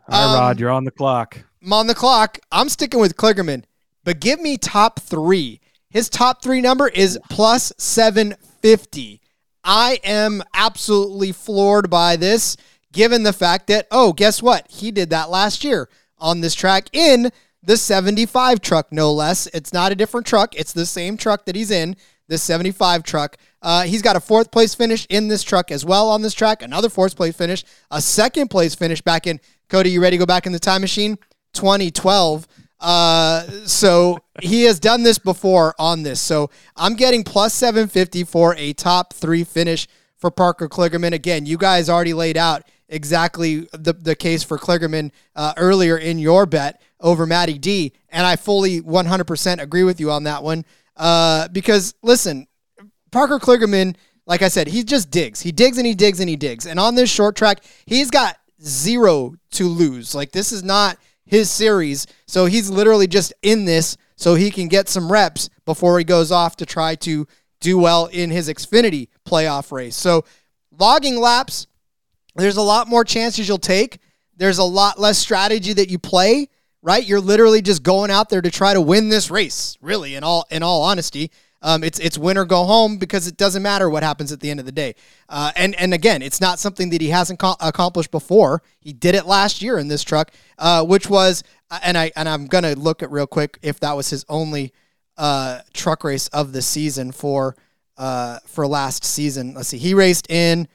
right, um, Rod, you're on the clock. I'm on the clock. I'm sticking with Kligerman, but give me top three. His top three number is plus 750. I am absolutely floored by this, given the fact that, oh, guess what? He did that last year on this track in the 75 truck, no less. It's not a different truck, it's the same truck that he's in, the 75 truck. Uh, he's got a fourth place finish in this truck as well on this track, another fourth place finish, a second place finish back in. Cody, you ready to go back in the time machine? 2012. Uh, so he has done this before on this. So I'm getting plus 750 for a top three finish for Parker Kligerman. Again, you guys already laid out exactly the, the case for Kligerman uh, earlier in your bet over Matty D. And I fully 100% agree with you on that one. Uh, because listen, Parker Kligerman, like I said, he just digs. He digs and he digs and he digs. And on this short track, he's got zero to lose. Like this is not his series. So he's literally just in this so he can get some reps before he goes off to try to do well in his Xfinity playoff race. So logging laps, there's a lot more chances you'll take. There's a lot less strategy that you play, right? You're literally just going out there to try to win this race, really, in all in all honesty. Um, it's it's win or go home because it doesn't matter what happens at the end of the day. Uh, and and again, it's not something that he hasn't co- accomplished before. He did it last year in this truck, uh, which was and I and I'm gonna look at real quick if that was his only uh, truck race of the season for uh, for last season. Let's see, he raced in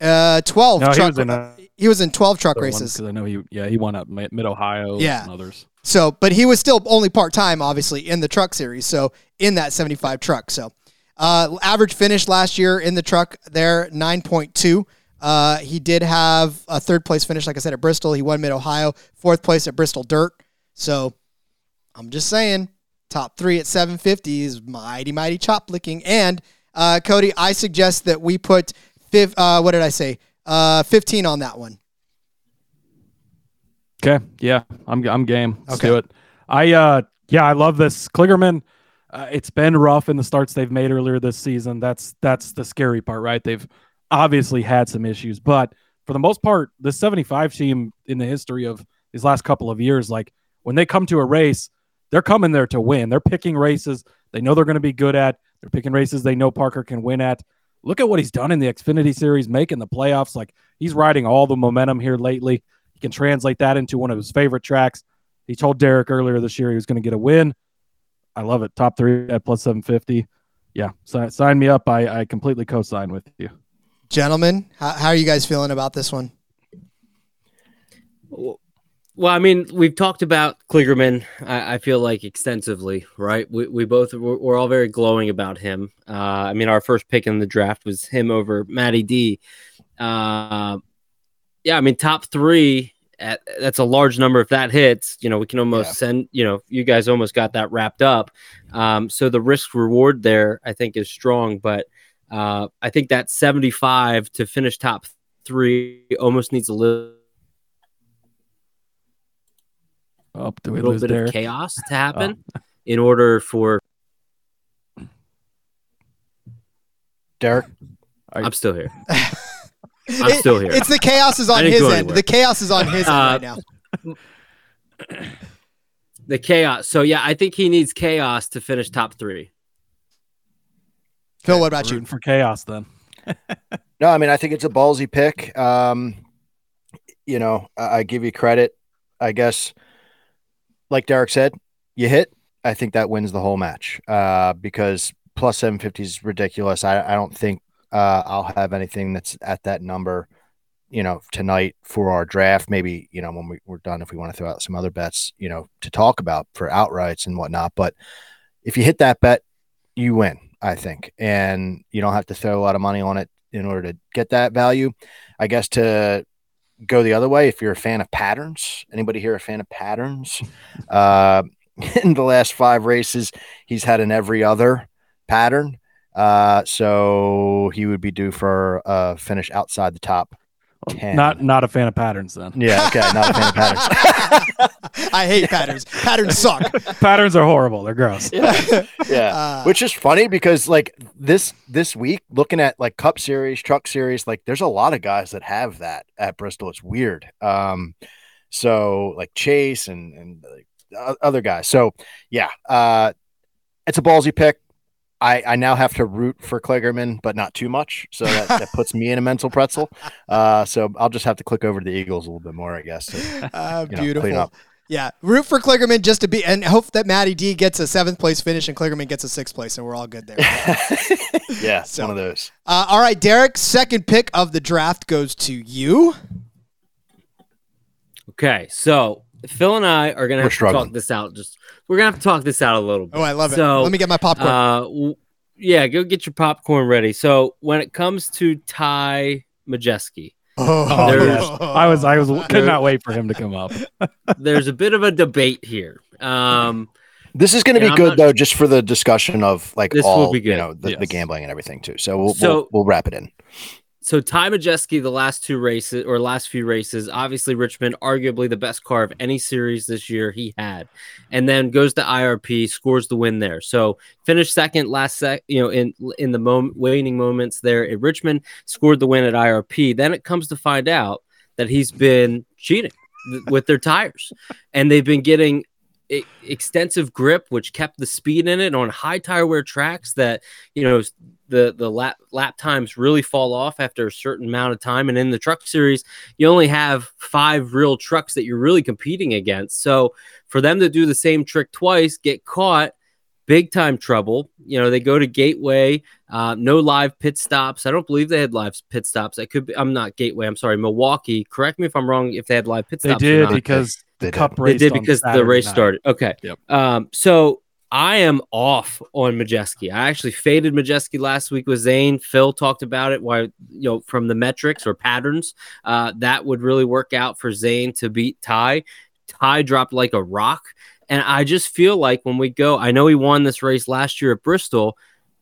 uh, 12 No, he truck. was in he was in 12 truck races. Because I know he, yeah, he won up Mid Ohio Yeah. and others. So, but he was still only part time, obviously, in the truck series. So, in that 75 truck. So, uh, average finish last year in the truck there, 9.2. Uh, he did have a third place finish, like I said, at Bristol. He won Mid Ohio, fourth place at Bristol Dirt. So, I'm just saying, top three at 750 is mighty, mighty chop licking. And, uh, Cody, I suggest that we put, uh, what did I say? Uh, 15 on that one. Okay, yeah, I'm I'm game. Let's Okay. do it. I uh yeah, I love this Kligerman. Uh, it's been rough in the starts they've made earlier this season. That's that's the scary part, right? They've obviously had some issues, but for the most part, the 75 team in the history of these last couple of years, like when they come to a race, they're coming there to win. They're picking races they know they're going to be good at. They're picking races they know Parker can win at. Look at what he's done in the Xfinity Series, making the playoffs. Like he's riding all the momentum here lately. He can translate that into one of his favorite tracks. He told Derek earlier this year he was going to get a win. I love it. Top three at plus 750. Yeah, si- sign me up. I, I completely co sign with you. Gentlemen, how, how are you guys feeling about this one? Well, I mean, we've talked about Kligerman. I, I feel like extensively, right? We, we both we're, we're all very glowing about him. Uh, I mean, our first pick in the draft was him over Matty D. Uh, yeah, I mean, top three. At, that's a large number. If that hits, you know, we can almost Yeah. send. You know, you guys almost got that wrapped up. Um, so the risk reward there, I think, is strong. But uh, I think that seventy-five to finish top three almost needs a little. Up Oh, do we little bit Derek? of chaos to happen in order for Derek, I'm still here. I'm *laughs* I'm still here. It's the chaos is on his end. The chaos is on his Uh, end right now. *clears throat* The chaos. So yeah, I think he needs chaos to finish top three. Phil, what about you? For chaos then. *laughs* No, I mean I think it's a ballsy pick. Um, you know, I, I give you credit. I guess, like Derek said, you hit. I think that wins the whole match uh, because plus 750 is ridiculous. I, I don't think uh, I'll have anything that's at that number, you know, tonight for our draft. Maybe, you know, when we, we're done, if we want to throw out some other bets, you know, to talk about for outrights and whatnot. But if you hit that bet, you win, I think. And you don't have to throw a lot of money on it in order to get that value. I guess to go the other way, if you're a fan of patterns, anybody here a fan of patterns? Uh, *laughs* in the last five races, he's had an every other pattern. Uh, so he would be due for a finish outside the top 10. Not not a fan of patterns then. Yeah, okay, not a fan of patterns. *laughs* I hate patterns. Patterns suck. *laughs* patterns are horrible. They're gross. *laughs* yeah, yeah. Uh, which is funny because like this this week, looking at like Cup Series, Truck Series, like there's a lot of guys that have that at Bristol. It's weird. Um, so like Chase and and like, other guys. So yeah, uh, it's a ballsy pick. I, I now have to root for Kligerman, but not too much. So that, that *laughs* puts me in a mental pretzel. Uh, so I'll just have to click over to the Eagles a little bit more, I guess. to, Uh, *laughs* you know, clean beautiful. up. Yeah, root for Kligerman just to be, and hope that Matty D gets a seventh place finish and Kligerman gets a sixth place, and we're all good there. *laughs* yeah, So- one of those. uh, all right, Derek, second pick of the draft goes to you. Okay, so Phil and I are gonna have to talk this out. Just we're gonna have to talk this out a little bit. Oh, I love it. So, Let me get my popcorn. Uh, w- yeah, go get your popcorn ready. So when it comes to Ty Majeski, oh, there's- *laughs* I was I was could not wait for him to come up. *laughs* there's a bit of a debate here. Um, This is going to be I'm good not- though, just for the discussion of like This will all be you know the, the gambling and everything too. So we'll So- we'll, we'll wrap it in. So Ty Majeski, the last two races or last few races, obviously Richmond, arguably the best car of any series this year he had, and then goes to IRP, scores the win there. So finished second last sec, you know, in in the moment waning moments there at Richmond, scored the win at IRP. Then it comes to find out that he's been cheating with their tires, and they've been getting extensive grip, which kept the speed in it on high tire wear tracks that you know the the lap lap times really fall off after a certain amount of time. And in the truck series, you only have five real trucks that you're really competing against. So for them to do the same trick twice, get caught, big time trouble. You know, they go to Gateway, uh, no live pit stops. I don't believe they had live pit stops. I could be, I'm not Gateway. I'm sorry, Milwaukee. Correct me if I'm wrong. If they had live pit They stops, or did not. because They the did. cup They race. did because the race started. Okay. Yep. Um, so I am off on Majeski. I actually faded Majeski last week with Zane. Phil talked about it. Why you know from the metrics or patterns uh, that would really work out for Zane to beat Ty. Ty dropped like a rock, and I just feel like when we go, I know he won this race last year at Bristol.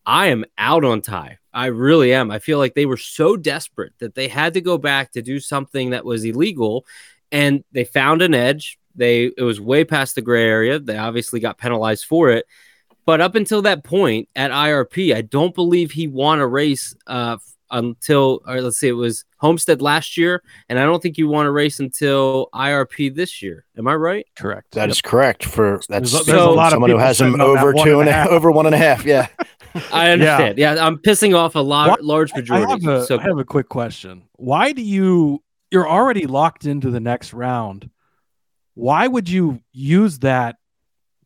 I am out on Ty. I really am. I feel like they were so desperate that they had to go back to do something that was illegal, and they found an edge. They it was way past the gray area. They obviously got penalized for it. But up until that point at IRP, I don't believe he won a race uh, until, or let's say it was Homestead last year, and I don't think you want to race until IRP this year. Am I right? Correct. That is correct for that's There's a- there's a lot of someone who has him sitting on that over one two and and a a half. over one and a half. Yeah. *laughs* I understand. Yeah, I'm pissing off a lar- Why- large I majority. have, a, so I have a quick question. Why do you? You're already locked into the next round. Why would you use that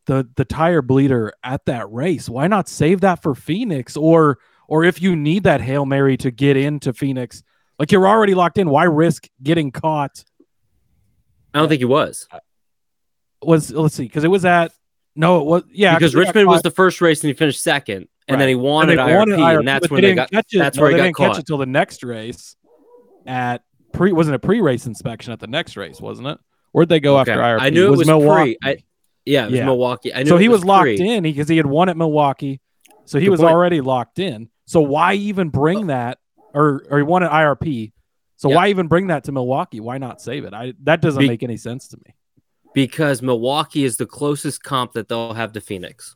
the the tire bleeder at that race? Why not save that for Phoenix or or if you need that hail mary to get into Phoenix? Like you're already locked in. Why risk getting caught? I don't think he was uh, Was let's see, because it was at no, it was yeah because Richmond was the first race and he finished second, and Right. then he won and at they IRP, IRP, and that's when they they got. it. That's no, where he they got didn't catch caught. it till the next race at pre wasn't a pre-race inspection at the next race, wasn't it? Where'd they go Okay. after IRP? I knew it was Milwaukee. pre. I, yeah, it was Yeah. Milwaukee. I knew so it he was, locked pre. in because he had won at Milwaukee. So he Good was point. already locked in. So why even bring that or or he won at IRP? So Yeah. why even bring that to Milwaukee? Why not save it? I that doesn't Be- make any sense to me. because Milwaukee is the closest comp that they'll have to Phoenix.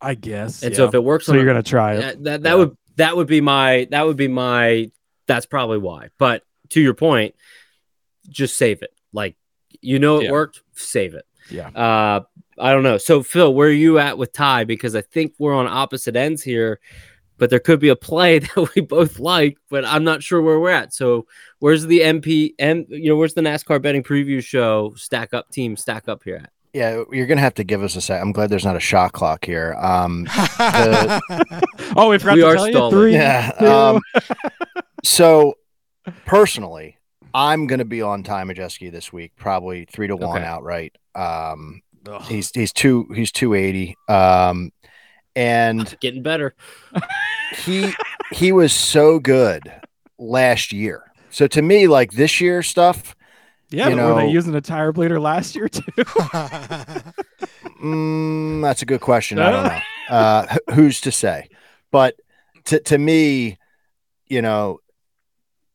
I guess. And yeah. so if it works, so you're gonna try it. that that, that Yeah. would that would be my that would be my that's probably why. But to your point, just save it. Like you know it Yeah. worked, save it. Yeah. Uh I don't know. So Phil, where are you at with Ty? Because I think we're on opposite ends here, but there could be a play *laughs* that we both like, but I'm not sure where we're at. So where's the MP and you know where's the NASCAR betting preview show stack up team stack up here at? Yeah, you're gonna have to give us a sec. I'm glad there's not a shot clock here. Um, the, *laughs* Oh, we forgot We to are tell you three. yeah. Um, *laughs* so personally, I'm gonna be on Ty Majeski this week, probably three to one Okay. outright. Um, he's he's two he's two eighty. Um, and *laughs* Getting better. he he was so good last year. So to me, like this year stuff, yeah, you but were they using a tire bleeder last year too? *laughs* mm, that's a good question. I don't know. Uh, who's to say? But to to me, you know,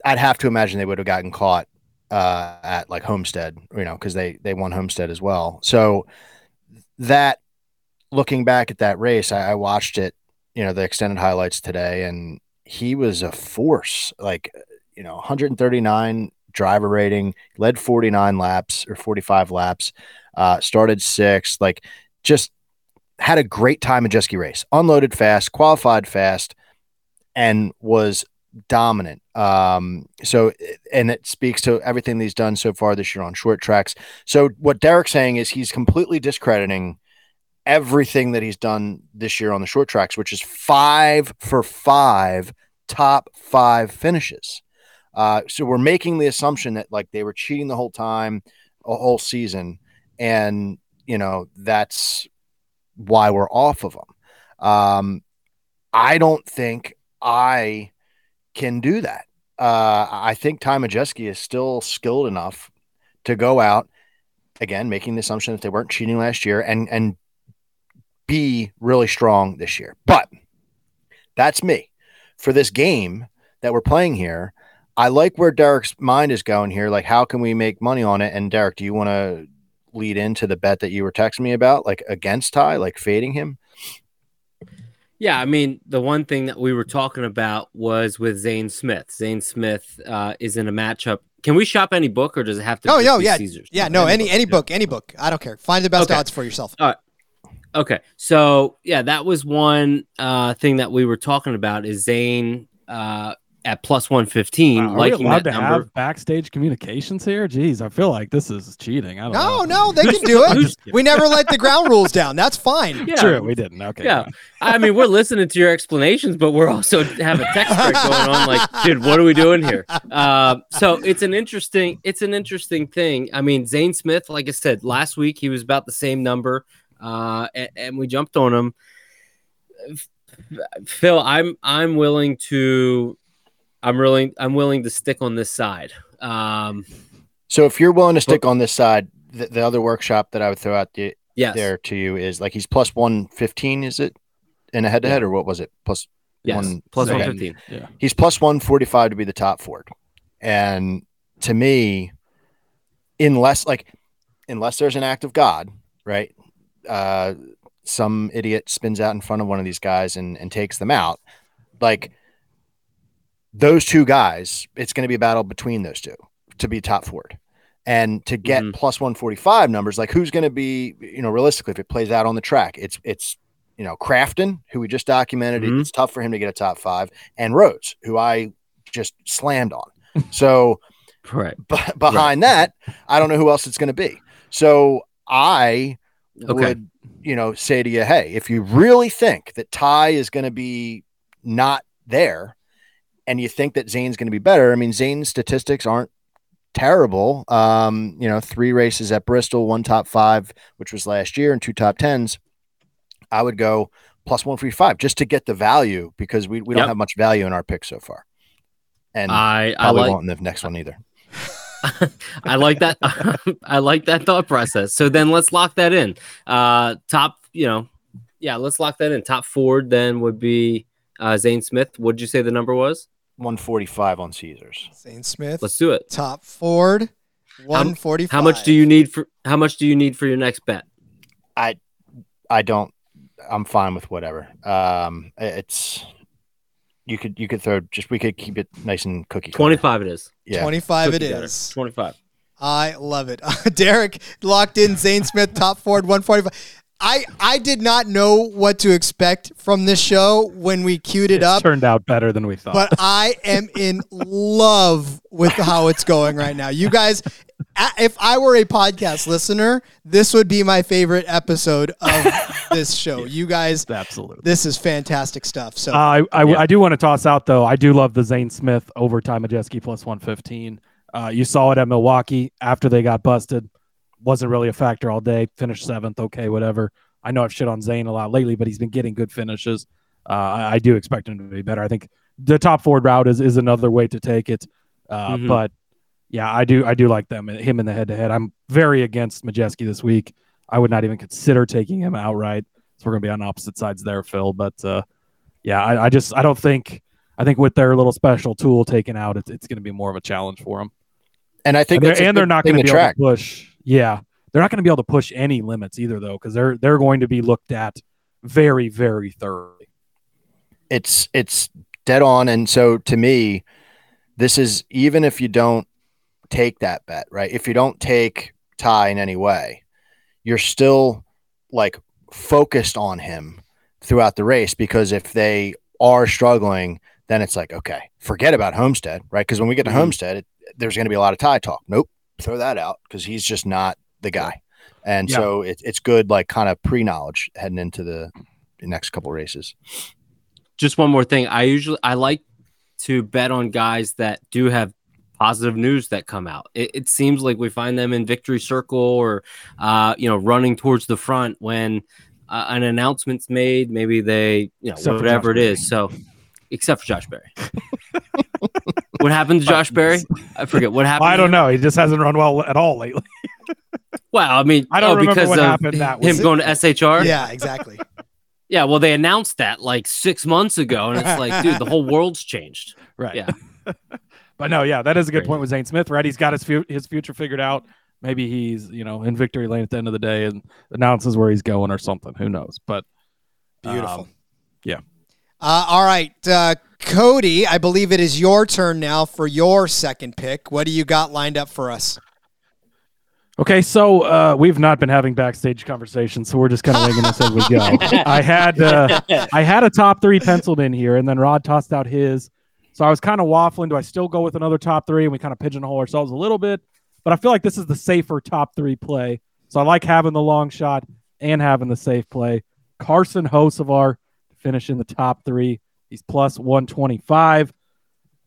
I'd have to imagine they would have gotten caught uh, at like Homestead, you know, because they they won Homestead as well. So that looking back at that race, I, I watched it, you know, the extended highlights today, and he was a force. Like, you know, 139 driver rating, led 49 laps or 45 laps, uh, started sixth, like just had a great time in Jesky race, unloaded fast, qualified fast, and was dominant. Um, so, and it speaks to everything that he's done so far this year on short tracks. So, what Derek's saying is he's completely discrediting everything that he's done this year on the short tracks, which is five for five top five finishes. Uh, so we're making the assumption that like they were cheating the whole time, a whole season, and you know that's why we're off of them. Um, I don't think I can do that. Uh, I think Ty Majeski is still skilled enough to go out again, making the assumption that they weren't cheating last year and and be really strong this year. But that's me for this game that we're playing here. I like where Derek's mind is going here. Like, how can we make money on it? And Derek, do you want to lead into the bet that you were texting me about, like against Ty, like fading him? Yeah, I mean, the one thing that we were talking about was with Zane Smith. Zane Smith uh, is in a matchup. Can we shop any book, or does it have to? Oh, just yo, yeah, Caesars? yeah. No, any any book. book, any book. I don't care. Find the best Okay. odds for yourself. Okay, so yeah, that was one uh, thing that we were talking about. Is Zane uh, at plus one fifteen, Wow, are we liking allowed that to number? have backstage communications here? Jeez, I feel like this is cheating. I don't No, know. no, they can *laughs* do it. We never let the ground rules down. That's fine. Yeah, True, we didn't. Okay. Yeah. fine. I mean, we're listening to your explanations, but we're also have a text thread going on. Like, dude, what are we doing here? Uh, so it's an interesting, it's an interesting thing. I mean, Zane Smith, like I said last week, he was about the same number, uh, and, and we jumped on him. Phil, I'm I'm willing to, I'm willing I'm willing to stick on this side. Um, So if you're willing to stick on this side, the, the other workshop that I would throw out the, yes, there to you is like he's plus 115, is it? In a head to head, or what was it? Plus yes, one- plus okay. one fifteen. he's plus 145 to be the top Ford. And to me, unless like unless there's an act of God, right? Uh some idiot spins out in front of one of these guys and, and takes them out. Like those two guys, it's going to be a battle between those two to be top Ford. And to get Mhm. plus 145 numbers, like who's going to be, you know, realistically, if it plays out on the track, it's, it's, you know, Crafton, who we just documented, Mhm. it's tough for him to get a top five, and Rhodes, who I just slammed on. So *laughs* Right. b- behind that, I don't know who else it's going to be. So I Okay. would, you know, say to you, hey, if you really think that Ty is going to be not there, and you think that Zane's going to be better, I mean, Zane's statistics aren't terrible. Um, you know, three races at Bristol, one top five, which was last year, and two top tens. I would go plus one three five just to get the value because we, we don't have much value in our pick so far. And I I probably like won't in the next one either. *laughs* I like that. *laughs* I like that thought process. So then let's lock that in. Uh, top, you know, yeah, let's lock that in. Top Ford then would be uh, Zane Smith. What did you say the number was? 145 on Caesars. Zane Smith, Let's do it. top Ford, one forty five. How much do you need for? How much do you need for your next bet? I I don't I'm fine with whatever. Um it's you could you could throw just we could keep it nice and cookie. Twenty five. It is. Yeah. Twenty five. It Cookie cutter. is. Twenty five. I love it. *laughs* Derek locked in Zane Smith, top Ford, 145. I, I did not know what to expect from this show when we queued it It's up, turned out better than we thought. but I am in love with how it's going right now. You guys, if I were a podcast listener, this would be my favorite episode of *laughs* this show. You guys, Absolutely. this is fantastic stuff. So Uh, I I, Yeah. I do want to toss out though. I do love the Zane Smith over Ty Majeski plus one fifteen. Uh, you saw it at Milwaukee after they got busted. Wasn't really a factor all day. Finished seventh. Okay, whatever. I know I've shit on Zane a lot lately, but he's been getting good finishes. Uh, I, I do expect him to be better. I think the top Ford route is is another way to take it. Uh, Mhm. But yeah, I do I do like them him in the head to head. I'm very against Majeski this week. I would not even consider taking him outright. So we're gonna be on opposite sides there, Phil. But uh, yeah, I, I just I don't think I think with their little special tool taken out, it's, it's going to be more of a challenge for them. And I think And they're, and they're not going to be track. able to push. Yeah, they're not going to be able to push any limits either, though, because they're they're going to be looked at very very thoroughly. it's it's dead on and so to me this is even if you don't take that bet right if you don't take ty in any way you're still like focused on him throughout the race because if they are struggling then it's like okay forget about homestead right because when we get to Mhm. homestead it, there's going to be a lot of Ty talk nope throw that out because he's just not the guy and Yeah. so it, it's good like kind of pre-knowledge heading into the next couple races just one more thing. I usually I like to bet on guys that do have positive news that come out. It, it seems like we find them in victory circle or uh, you know running towards the front when uh, an announcement's made. Maybe they you know Except whatever it is. So except for Josh Berry. what happened to Josh Berry? I forget what happened. I don't know. He just hasn't run well at all lately. *laughs* Well, I mean, I don't oh, remember because what of happened. That was him going to SHR. yeah, exactly. *laughs* Yeah, well, they announced that like six months ago, and it's like, dude, the whole world's changed. *laughs* right. Yeah. But no, yeah, that is a good point with Zane Smith. Right, he's got his fu- his future figured out. Maybe he's you know in victory lane at the end of the day and announces where he's going or something. Who knows? But Beautiful. um, yeah. Uh, all right, uh, Cody, I believe it is your turn now for your second pick. What do you got lined up for us? Okay, so uh, we've not been having backstage conversations, so we're just kind of winging this as we go. *laughs* I had uh, I had a top three penciled in here, and then Rod tossed out his. So I was kind of waffling. Do I still go with another top three? And we kind of pigeonhole ourselves a little bit, but I feel like this is the safer top three play. So I like having the long shot and having the safe play. Carson Hocevar to finish in the top three. He's plus 125.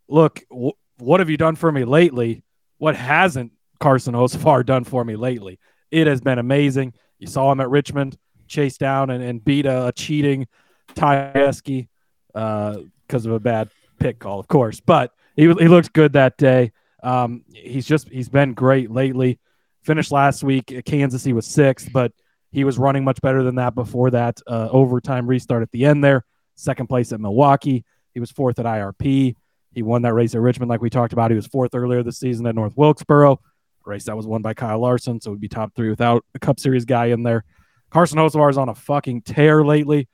Look, w- what have you done for me lately? What hasn't Carson Hocevar done for me lately? It has been amazing. You saw him at Richmond chase down and, and beat a, a cheating Tyeski because uh, of a bad pick call, of course. But he, he looked good that day. Um, he's just he's been great lately. Finished last week at Kansas, he was sixth, but he was running much better than that before that uh, overtime restart at the end there. Second place at Milwaukee. He was fourth at IRP. He won that race at Richmond, like we talked about. He was fourth earlier this season at North Wilkesboro, race that was won by Kyle Larson, so would be top three without a Cup Series guy in there. Carson Hocevar is on a fucking tear lately.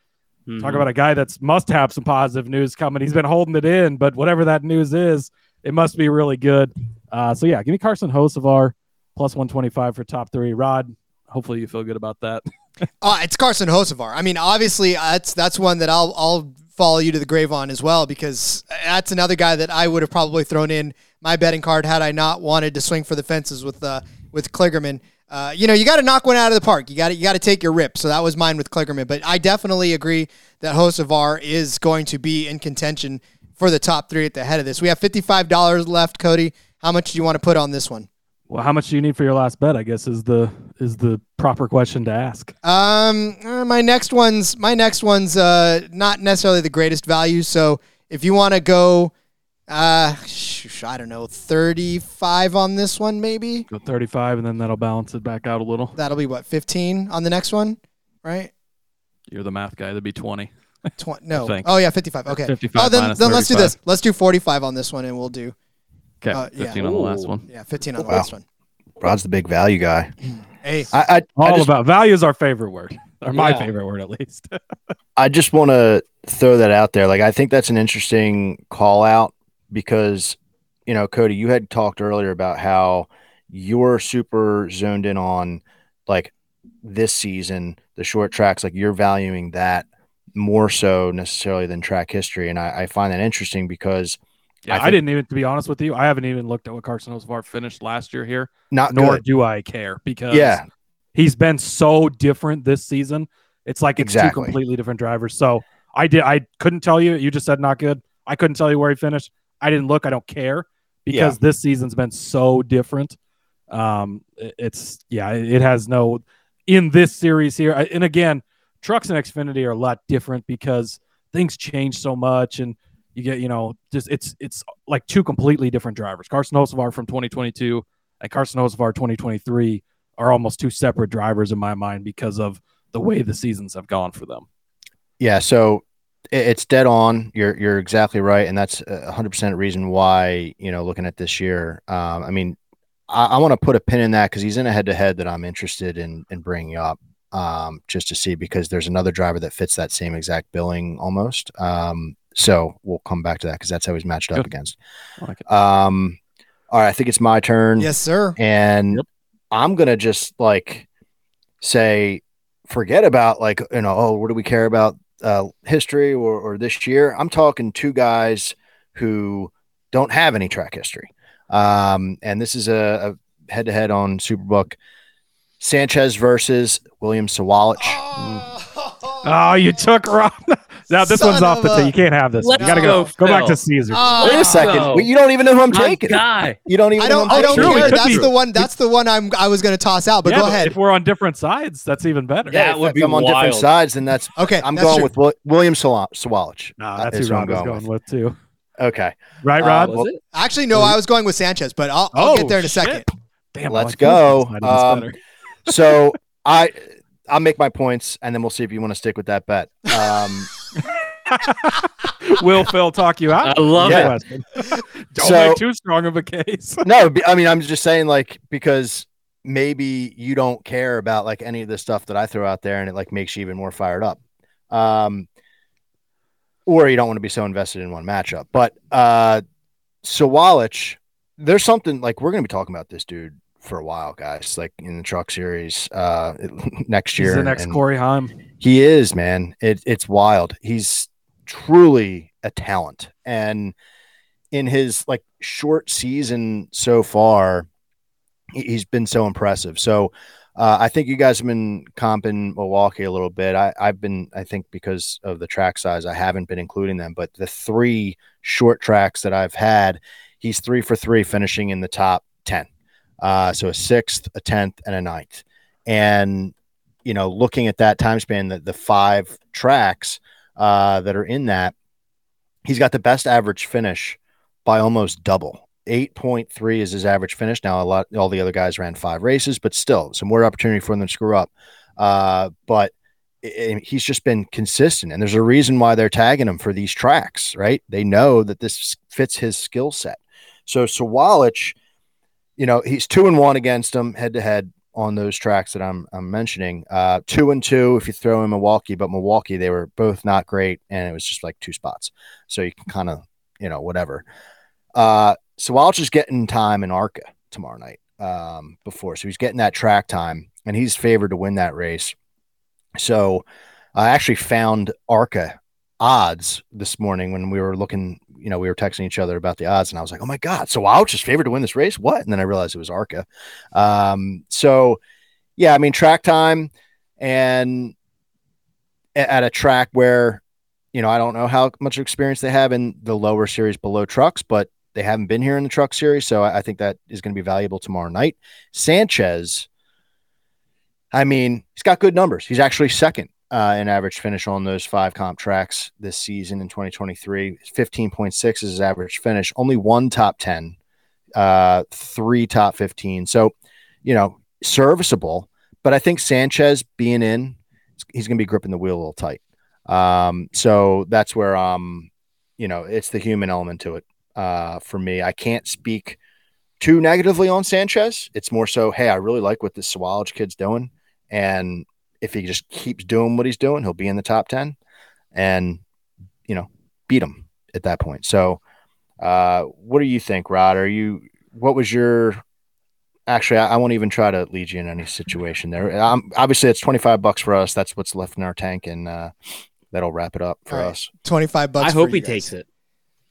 Mm-hmm. Talk about a guy that's must have some positive news coming. He's been holding it in, but whatever that news is, it must be really good. Uh, so yeah, give me Carson Hocevar plus 125 for top three. Rod, hopefully you feel good about that. *laughs* Uh, it's Carson Hocevar. I mean, obviously, that's that's one that I'll I'll follow you to the grave on as well because that's another guy that I would have probably thrown in my betting card had I not wanted to swing for the fences with uh, with Kligerman. Uh, you know, you got to knock one out of the park. You got to you got to take your rip. So that was mine with Kligerman. But I definitely agree that Hocevar is going to be in contention for the top three at the head of this. We have fifty five dollars left, Cody. How much do you want to put on this one? Well, how much do you need for your last bet? I guess is the is the proper question to ask. Um, uh, my next one's my next one's uh not necessarily the greatest value. So if you want to go, uh, sh- I don't know, thirty five on this one, maybe Go 35, and then that'll balance it back out a little. that'll be what fifteen on the next one, right? You're the math guy. That'd be 20. Tw- no, *laughs* oh yeah, fifty five. Okay, 55 oh then then let's do this. Let's do forty five on this one, and we'll do Okay, Uh, yeah. 15 on the last one. yeah fifteen on the last one. Rod's the big value guy. *clears throat* Hey, I I, I All just, about value is our favorite word, or my Yeah. favorite word at least. *laughs* I just want to throw that out there. Like I think that's an interesting call out because you know, Cody, you had talked earlier about how you're super zoned in on like this season, the short tracks, like you're valuing that more so necessarily than track history. And I, I find that interesting because Yeah, I, think- didn't even, to be honest with you, I haven't even looked at what Carson Hocevar finished last year here, Not nor good. do I care because Yeah, he's been so different this season. It's like it's Exactly. two completely different drivers. So I did, I couldn't tell you. You just said not good. I couldn't tell you where he finished. I didn't look. I don't care because this season's been so different. Um, it's yeah, it has no in this series here. And again, trucks and Xfinity are a lot different because things change so much, and you get you know just it's it's like two completely different drivers. Carson Hocevar from 2022 and Carson Hocevar 2023 are almost two separate drivers in my mind because of the way the seasons have gone for them. yeah. So it's dead on. You're you're exactly right, and that's a hundred percent reason why you know looking at this year. Um, I mean, I, I want to put a pin in that because he's in a head to head that I'm interested in in bringing up. Um, just to see because there's another driver that fits that same exact billing almost. Um, so we'll come back to that because that's how he's matched up Good. against. Like. Um, all right, I think it's my turn. Yes, sir. and Yep. I'm gonna just like say, forget about like you know, oh, what do we care about uh, history or, or this year? I'm talking two guys who don't have any track history, um, and this is a, a head-to-head on Superbook. Sanchez versus William Sawalich. Oh, you took Rob. Now this Son one's off the of tee. You can't have this. Let's you gotta go. go, Go back to Caesar. Oh, Wait a second. go. You don't even know who I'm My taking. guy. You don't even. I don't. who I'm don't True, care. That's be. the one. That's the one I'm. I was going to toss out. But Yeah, go ahead. If we're on different sides, that's even better. Yeah. That if would be I'm on different sides, then that's. Okay, I'm that's going true. with William Sawa- Sawalich. No, Uh, that's is who who I'm Rob was going going with too. Okay. Right, Uh, well, Actually, no. I was going with Sanchez, but I'll, I'll Oh, get there in a shit. second. Damn, Let's like go. Wilson's side of this Um, so I I'll make my points and then we'll see if you want to stick with that bet. Um, *laughs* *laughs* Will Phil talk you out? I love Yeah. it. *laughs* Don't So- make too strong of a case. *laughs* no, I mean I'm just saying like because maybe you don't care about like any of the stuff that I throw out there and it like makes you even more fired up. Um, or you don't want to be so invested in one matchup. But uh Sawalich, there's something like we're gonna be talking about this dude for a while, guys, like in the truck series uh next year. He's the next and- Corey Heim. He is, man. It, it's wild. He's truly a talent. And in his like short season so far, he- he's been so impressive. So uh, I think you guys have been comping Milwaukee a little bit. I, I've been, I think, because of the track size, I haven't been including them. But the three short tracks that I've had, he's three for three, finishing in the top 10. Uh, so a sixth, a tenth, and a ninth. And you know, looking at that time span, the, the five tracks uh, that are in that, he's got the best average finish by almost double. 8.3 is his average finish. Now, a lot, all the other guys ran five races, but still some more opportunity for them to screw up. Uh, but i- i- he's just been consistent, and there's a reason why they're tagging him for these tracks, right? They know that this fits his skill set. So, Sawalich, you know, he's two and one against him head to head on those tracks that I'm I'm mentioning. Uh, two and two if you throw in Milwaukee, but Milwaukee they were both not great, and it was just like two spots, so you can kind of you know whatever. Uh, Sawalich is getting time in Arca tomorrow night um, before, so he's getting that track time, and he's favored to win that race. So I actually found Arca odds this morning when we were looking. You know, we were texting each other about the odds, and I was like, "Oh my god!" Sawalich is favored to win this race. What? And then I realized it was Arca. Um, so yeah, I mean track time and at a track where, you know, I don't know how much experience they have in the lower series below trucks, but they haven't been here in the truck series. So I think that is going to be valuable tomorrow night. Sanchez, I mean, he's got good numbers. He's actually second uh, in average finish on those five comp tracks this season in 2023. 15.6 is his average finish. Only one top 10, uh, three top 15. So, you know, serviceable. But I think Sanchez being in, he's going to be gripping the wheel a little tight. Um, so that's where, um, you know, it's the human element to it uh, for me. I can't speak too negatively on Sanchez. It's more so, hey, I really like what this Swallow kid's doing. And if he just keeps doing what he's doing, he'll be in the top 10 and, you know, beat him at that point. So, uh, what do you think, Rod? Are you, what was your, actually, I, I won't even try to lead you in any situation there. Um, obviously, it's 25 bucks for us. That's what's left in our tank. And, uh, that'll wrap it up for All right. us. Twenty five bucks. I for hope you he guys. takes it.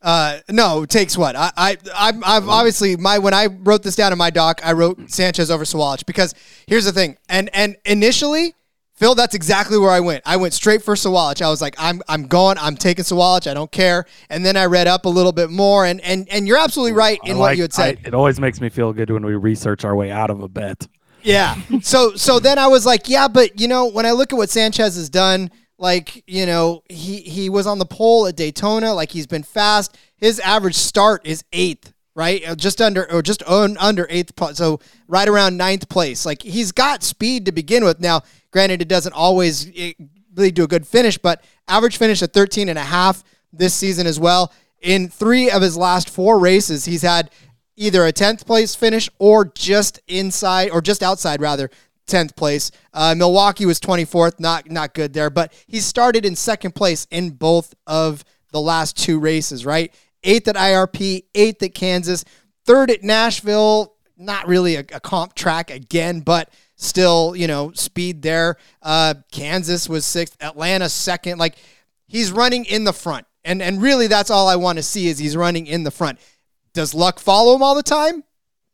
Uh, no, takes what? I, I, I'm, I've obviously my when I wrote this down in my doc, I wrote Sanchez over Sawalich because here's the thing, and and initially, Phil, that's exactly where I went. I went straight for Sawalich. I was like, I'm, I'm going, I'm taking Sawalich. I don't care. And then I read up a little bit more, and and and you're absolutely right in I what you had said. I- it always makes me feel good when we research our way out of a bet. Yeah. *laughs* So so then I was like, yeah, but you know, when I look at what Sanchez has done, like, you know, he he was on the pole at Daytona, like he's been fast. His average start is 8th, right? Uh, Just under or just on, under 8th pl- so right around ninth place. Like he's got speed to begin with. Now, granted it doesn't always lead to a good finish, but average finish at 13 and a half this season as well. In 3 of his last 4 races, he's had either a 10th place finish or just inside or just outside rather 10th place. Uh, Milwaukee was 24th, not not good there, but he started in second place in both of the last two races, right? 8th at IRP, 8th at Kansas, 3rd at Nashville, not really a, a comp track again, but still, you know, speed there. Uh, Kansas was 6th, Atlanta second. Like he's running in the front. And and really that's all I want to see is he's running in the front. Does luck follow him all the time?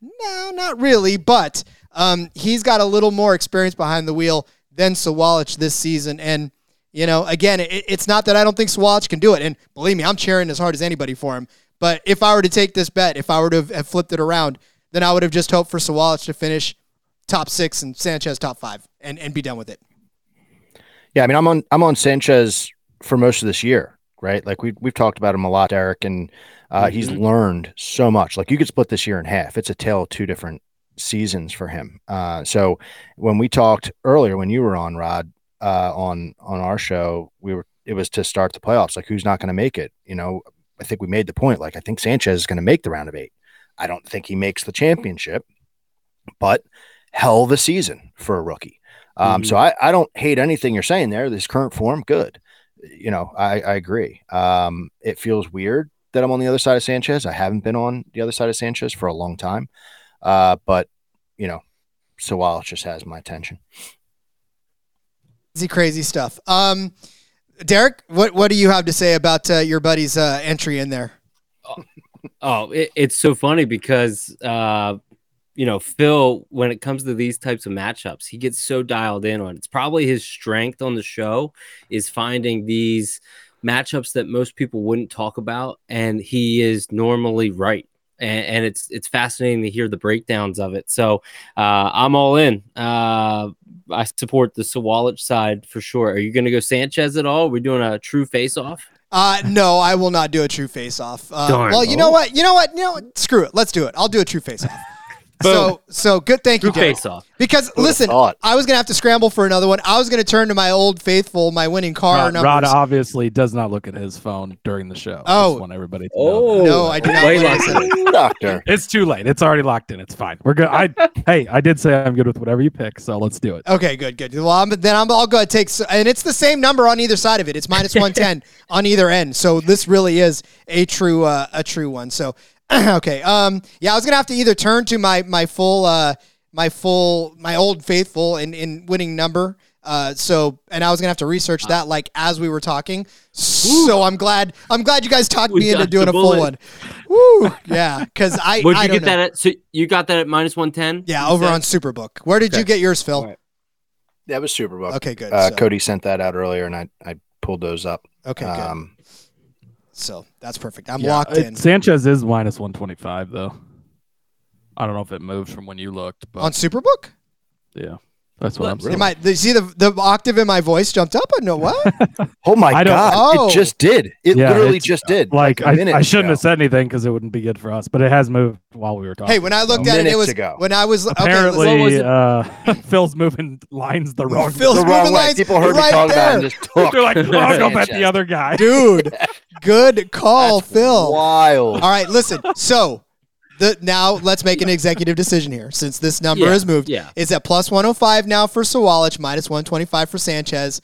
No, not really, but um, he's got a little more experience behind the wheel than Sawalich this season. And, you know, again, it, it's not that I don't think Sawalich can do it. And believe me, I'm cheering as hard as anybody for him. But if I were to take this bet, if I were to have, flipped it around, then I would have just hoped for Sawalich to finish top six and Sanchez top five and, and be done with it. Yeah, I mean, I'm on I'm on Sanchez for most of this year, right? Like we we've talked about him a lot, Eric, and uh, he's learned so much. Like you could split this year in half. It's a tale of two different seasons for him. Uh, so when we talked earlier, when you were on Rod uh, on on our show, we were it was to start the playoffs. Like who's not going to make it? You know, I think we made the point. Like I think Sanchez is going to make the round of eight. I don't think he makes the championship, but hell of a season for a rookie. Um, So I, I don't hate anything you're saying there. This current form, good. You know, I, I agree. Um, it feels weird that I'm on the other side of Sanchez. I haven't been on the other side of Sanchez for a long time. Uh, but you know, Sawalich has my attention. Crazy, crazy stuff. Um, Derek, what, what do you have to say about uh, your buddy's uh, entry in there? Oh, it, it's so funny because uh, you know Phil, when it comes to these types of matchups, he gets so dialed in on. It's probably his strength on the show is finding these matchups that most people wouldn't talk about, and he is normally right. And, and it's it's fascinating to hear the breakdowns of it. So uh, I'm all in. Uh, I support the Sawalich side for sure. Are you going to go Sanchez at all? We're doing a true face off. Uh, no, I will not do a true face off. Uh, well, you know what? You know what? You know what? Screw it. Let's do it. I'll do a true face off. So, so good. Thank you, True Derek. face off. Because listen, thought? I was gonna have to scramble for another one. I was gonna turn to my old faithful, my winning car Rod, numbers. Rod obviously does not look at his phone during the show. Oh. Just want everybody to Oh, know. No, I do not Way want to in. Doctor. It's too late. It's already locked in. It's fine. We're good. I *laughs* hey, I did say I'm good with whatever you pick, so let's do it. Okay, good, good. Well, I'm, then I'm, I'll go ahead and take, s- and it's the same number on either side of it. It's minus *laughs* one ten on either end. So this really is a true, uh, a true one. So, *clears throat* okay, um, yeah, I was gonna have to either turn to my my full, uh, my full, my old faithful in in winning number. Uh, so, and I was gonna have to research that like as we were talking. So I'm glad, I'm glad you guys talked We me into doing a a full one. Woo, yeah, because I, Would I you don't get know. that at? So you got that at minus one ten? Yeah, over on Superbook. Where did you get yours, Phil? All right. That was Superbook. Okay, good. Uh, so, Cody sent that out earlier, and I I pulled those up. okay, good. Um, So that's perfect. I'm Yeah, locked in Sanchez is minus 125 though. I don't know if it moved from when you looked, but on Superbook. yeah, that's what I'm You saying. might you see the the octave in my voice jumped up. I know what. *laughs* oh my god! Oh. It just did. It Yeah, literally just did. Like a I, minute I shouldn't ago. have said anything because it wouldn't be good for us, but it has moved while we were talking. hey, when I looked A at it, it was ago. when I was okay. apparently listen, was uh, *laughs* Phil's moving lines the wrong. Phil's the wrong moving way. lines People heard right me talking about it and just took. They're like, oh, I'll go *laughs* bet Sanchez. the other guy. dude. Good call, Phil. Wild. All right, listen. So the now let's make an executive decision here since this number Yeah, has moved. yeah. It's at plus 105 now for Sawalich, minus 125 for Sanchez.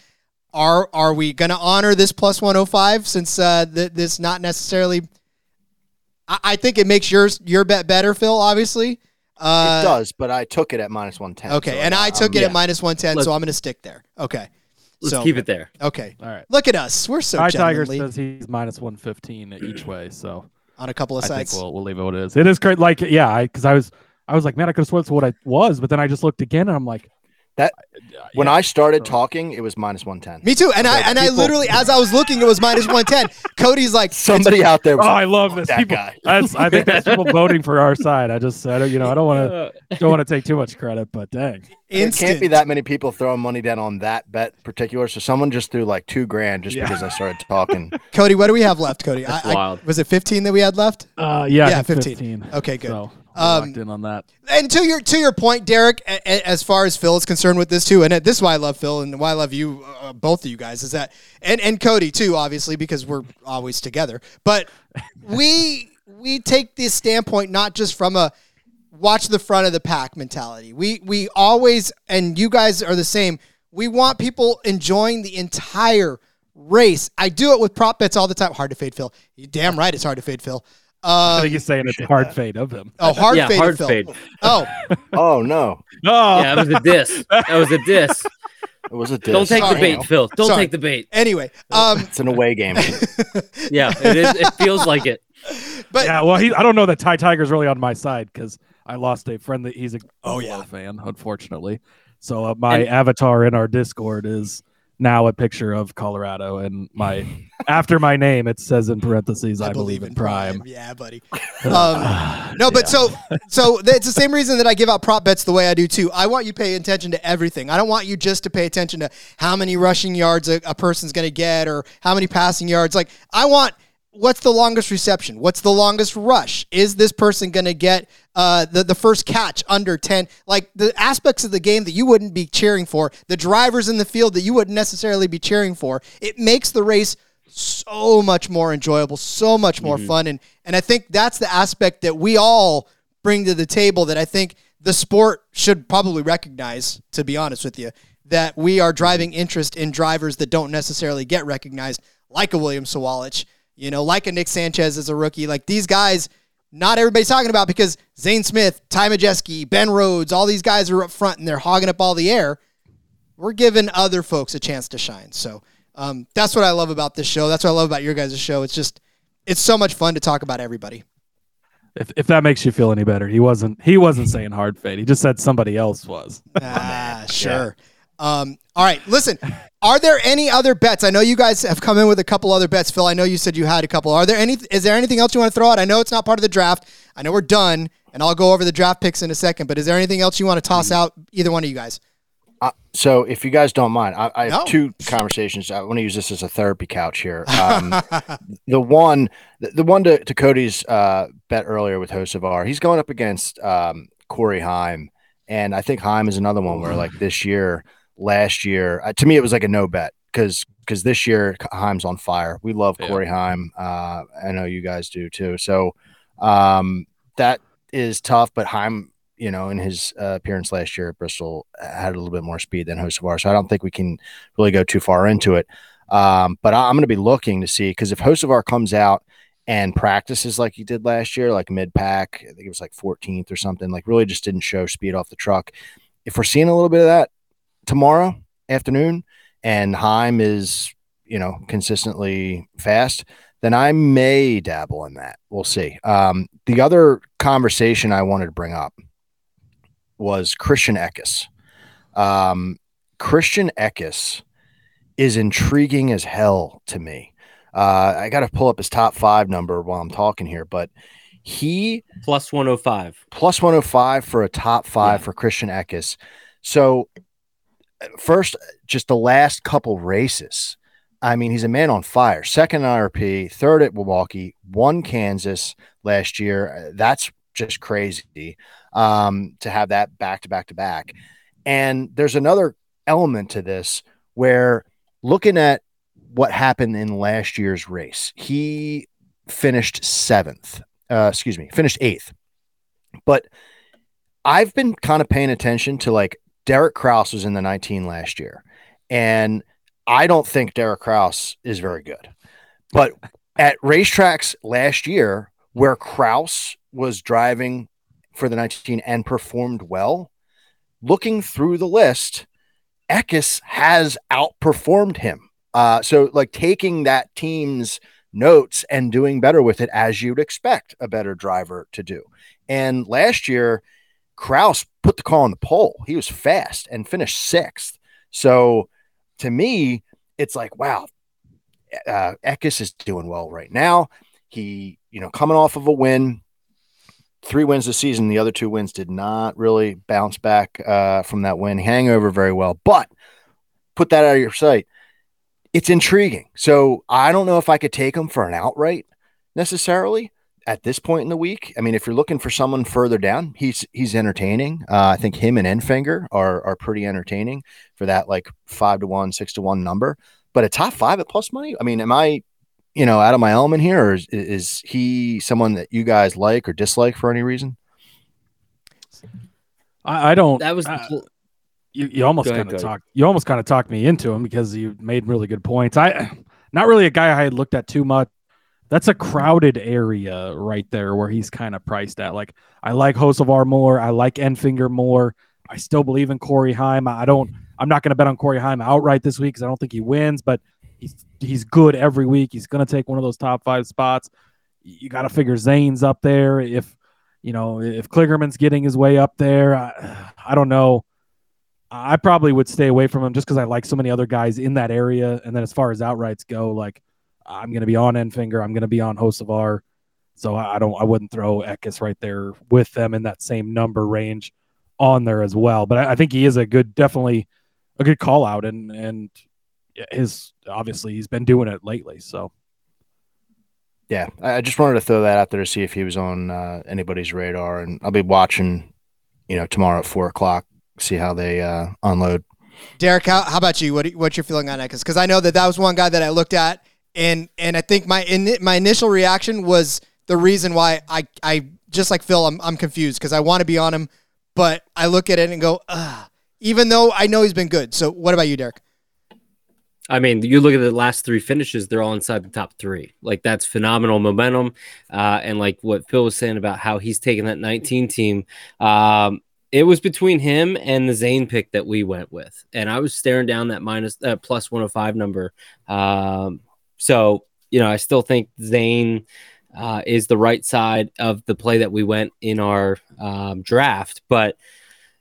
Are are we going to honor this plus 105 since uh, th- this not necessarily? I, I think it makes yours your bet better, Phil. Obviously. Uh, it does, but I took it at minus one ten. Okay, and I took it yeah. at minus 110, Let's- so I'm going to stick there. Okay. Let's So- keep it there. Okay. All right. Look at us. We're so Ty Tiger says he's minus 115 each *clears throat* way. So on a couple of I think sites. we'll, we'll leave it what it is. It is great. Like, yeah, I because I was I was like, man, I could have sworn that's what I was, but then I just looked again and I'm like, That- When yeah. I started So- talking, it was minus 110. Me too. And I Like, and I literally, as I was looking, it was minus one ten. Cody's like, *laughs* Somebody out there Oh, was I love this. that People, guy. *laughs* that's I think that's people *laughs* voting for our side. I just I don't you know I don't want to don't want to take too much credit, but dang. There instant. can't be that many people throwing money down on that bet particular. So someone just threw like two grand just Yeah. because I started talking. Cody, what do we have left, Cody? That's I- I- wild. was it fifteen that we had left? Uh, yeah, Yeah, 15. 15. Okay, good. So Um, locked in on that. And to your to your point, Derek, a, a- as far as Phil is concerned with this too, and this is why I love Phil and why I love you, uh, both of you guys, is that and and Cody too, obviously because we're always together. But *laughs* we we take this standpoint not just from a watch the front of the pack mentality. We we always and you guys are the same. We want people enjoying the entire race. I do it with prop bets all the time. Hard to fade Phil. You damn right, it's hard to fade Phil. I Um, think he's saying it's a hard fade of him. oh, hard yeah, fade, hard fade. Oh, *laughs* Oh no, Oh, Yeah, that was a diss. That was a diss. it was a diss. Don't take the Sorry. bait, Phil. Don't Sorry. take the bait. anyway. Um, It's an away game. *laughs* Yeah, it is. It feels like it. but yeah. Well, he I don't know that Ty Tiger's really on my side because I lost a friend that he's a Oh, yeah. fan, unfortunately. So uh, my And- avatar in our Discord is now a picture of Colorado, and my *laughs* after my name it says in parentheses, "I, believe in Prime." Yeah, buddy. *laughs* Um, no, but so so it's the same reason that I give out prop bets the way I do too. I want you to pay attention to everything. I don't want you just to pay attention to how many rushing yards a, a person's going to get or how many passing yards. Like I want what's the longest reception? What's the longest rush? Is this person going to get uh, the the first catch under ten? Like the aspects of the game that you wouldn't be cheering for, the drivers in the field that you wouldn't necessarily be cheering for. It makes the race so much more enjoyable, so much more fun, and and I think that's the aspect that we all bring to the table that I think the sport should probably recognize. To be honest with you, that we are driving interest in drivers that don't necessarily get recognized, like a William Sawalich, you know, like a Nick Sanchez as a rookie. Like these guys, not everybody's talking about because Zane Smith, Ty Majeski, Ben Rhodes, all these guys are up front and they're hogging up all the air. We're giving other folks a chance to shine. So um, that's what I love about this show. That's what I love about your guys' show. It's just, it's so much fun to talk about everybody. If, if that makes you feel any better, he wasn't he wasn't saying hard fade. He just said somebody else was. Ah, sure. Um, all right. Listen, are there any other bets? I know you guys have come in with a couple other bets, Phil. I know you said you had a couple. Are there any? Is there anything else you want to throw out? I know it's not part of the draft. I know we're done, and I'll go over the draft picks in a second. But is there anything else you want to toss out? Either one of you guys. Uh, so, if you guys don't mind, I, I have No. two conversations. I want to use this as a therapy couch here. Um, *laughs* the one, the, the one to, to Cody's uh, bet earlier with Hocevar, he's going up against um, Corey Heim, and I think Heim is another one where, like this year, last year, uh, to me, it was like a no bet because because this year Heim's on fire. We love Yeah. Corey Heim. Uh, I know you guys do too. So um, that is tough, but Heim you know, in his uh, appearance last year at Bristol, had a little bit more speed than Hocevar. So I don't think we can really go too far into it. Um, but I, I'm going to be looking to see because if Hocevar comes out and practices like he did last year, like mid pack, I think it was like 14th or something, like really just didn't show speed off the truck. If we're seeing a little bit of that tomorrow afternoon and Heim is, you know, consistently fast, then I may dabble in that. We'll see. Um, the other conversation I wanted to bring up was Christian Eckes. Um, Christian Eckes is intriguing as hell to me. Uh, I got to pull up his top five number while I'm talking here, but he Plus 105. plus 105 for a top five Yeah. for Christian Eckes. So, first, just the last couple races. I mean, he's a man on fire. Second IRP, third at Milwaukee, won Kansas last year. Uh, That's just crazy um, to have that back to back to back. And there's another element to this where looking at what happened in last year's race, he finished seventh. Uh, excuse me, finished eighth. But I've been kind of paying attention to like Derek Kraus was in the 19 last year, and I don't think Derek Kraus is very good. But at racetracks last year, where Kraus was driving for the 19 and performed well, looking through the list, Eckes has outperformed him. Uh, so like taking that team's notes and doing better with it as you'd expect a better driver to do. And last year, Kraus put the car on the pole. He was fast and finished sixth. So to me, it's like, wow, uh, is doing well right now. He, you know, coming off of a win, three wins this season. The other two wins did not really bounce back uh, from that win hangover very well. But put that out of your sight. It's intriguing. So I don't know if I could take him for an outright necessarily at this point in the week. I mean, if you're looking for someone further down, he's he's entertaining. Uh, I think him and Enfinger are are pretty entertaining for that like five to one, six to one number. But a top five at plus money. I mean, am I you know, out of my element here, or is, is he someone that you guys like or dislike for any reason? I, I don't. That was uh, you, you almost kind of talked you almost kind of talked me into him because you made really good points. I not really a guy I had looked at too much. That's a crowded area right there where he's kind of priced at. Like I like Hocevar more. I like Enfinger more. I still believe in Corey Heim. I don't. I'm not going to bet on Corey Heim outright this week because I don't think he wins. But he's he's good every week. He's going to take one of those top five spots. You got to figure Zane's up there. If you know if Kligerman's getting his way up there, I, I don't know. I probably would stay away from him just because I like so many other guys in that area. And then as far as outrights go, like I'm going to be on Enfinger, I'm going to be on Hocevar. So I don't, I wouldn't throw Eckes right there with them in that same number range on there as well. But I, I think he is a good, definitely a good call out, and and his obviously he's been doing it lately. So yeah, I just wanted to throw that out there to see if he was on uh, anybody's radar, and I'll be watching, you know, tomorrow at four o'clock, see how they uh, unload. Derek, how, how about you? What what's your feeling on Eckes? Because I know that that was one guy that I looked at, and and I think my in, my initial reaction was the reason why I I just like Phil, I'm I'm confused because I want to be on him, but I look at it and go, Ugh. even though I know he's been good. So what about you, Derek? I mean, you look at the last three finishes; they're all inside the top three. Like that's phenomenal momentum, uh, and like what Phil was saying about how he's taking that 19 team. Um, it was between him and the Zane pick that we went with, and I was staring down that minus uh, plus 105 number. Um, so you know, I still think Zane uh, is the right side of the play that we went in our um, draft, but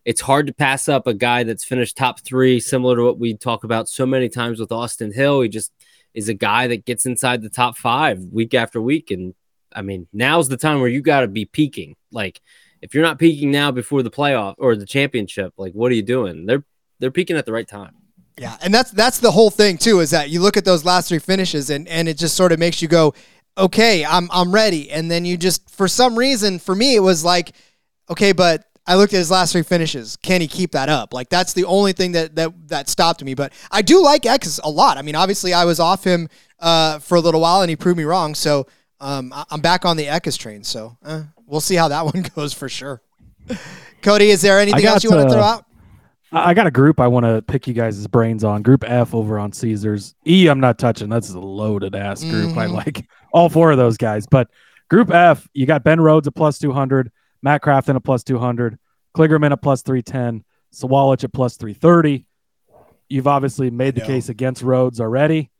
it's hard to pass up a guy that's finished top three, similar to what we talk about so many times with Austin Hill. He just is a guy that gets inside the top five week after week. And I mean, now's the time where you got to be peaking. Like, if you're not peaking now before the playoff or the championship, like, what are you doing? They're they're peaking at the right time. Yeah, and that's that's the whole thing too. Is that you look at those last three finishes and and it just sort of makes you go, okay, I'm I'm ready. And then you just for some reason, for me, it was like, okay, but I looked at his last three finishes. Can he keep that up? Like that's the only thing that that that stopped me. But I do like Eckes a lot. I mean, obviously, I was off him uh, for a little while, and he proved me wrong. So um, I'm back on the Eckes train. So uh, we'll see how that *laughs* one goes for sure. Cody, is there anything else you want to throw out? I got a group I want to pick you guys' brains on. Group F over on Caesars. E, I'm not touching. That's a loaded ass group. Mm-hmm. I like all four of those guys. But Group F, you got Ben Rhodes at plus 200. Matt Crafton at plus 200, Kligerman at plus 310, Sawalich at plus 330. You've obviously made the case against Rhodes already.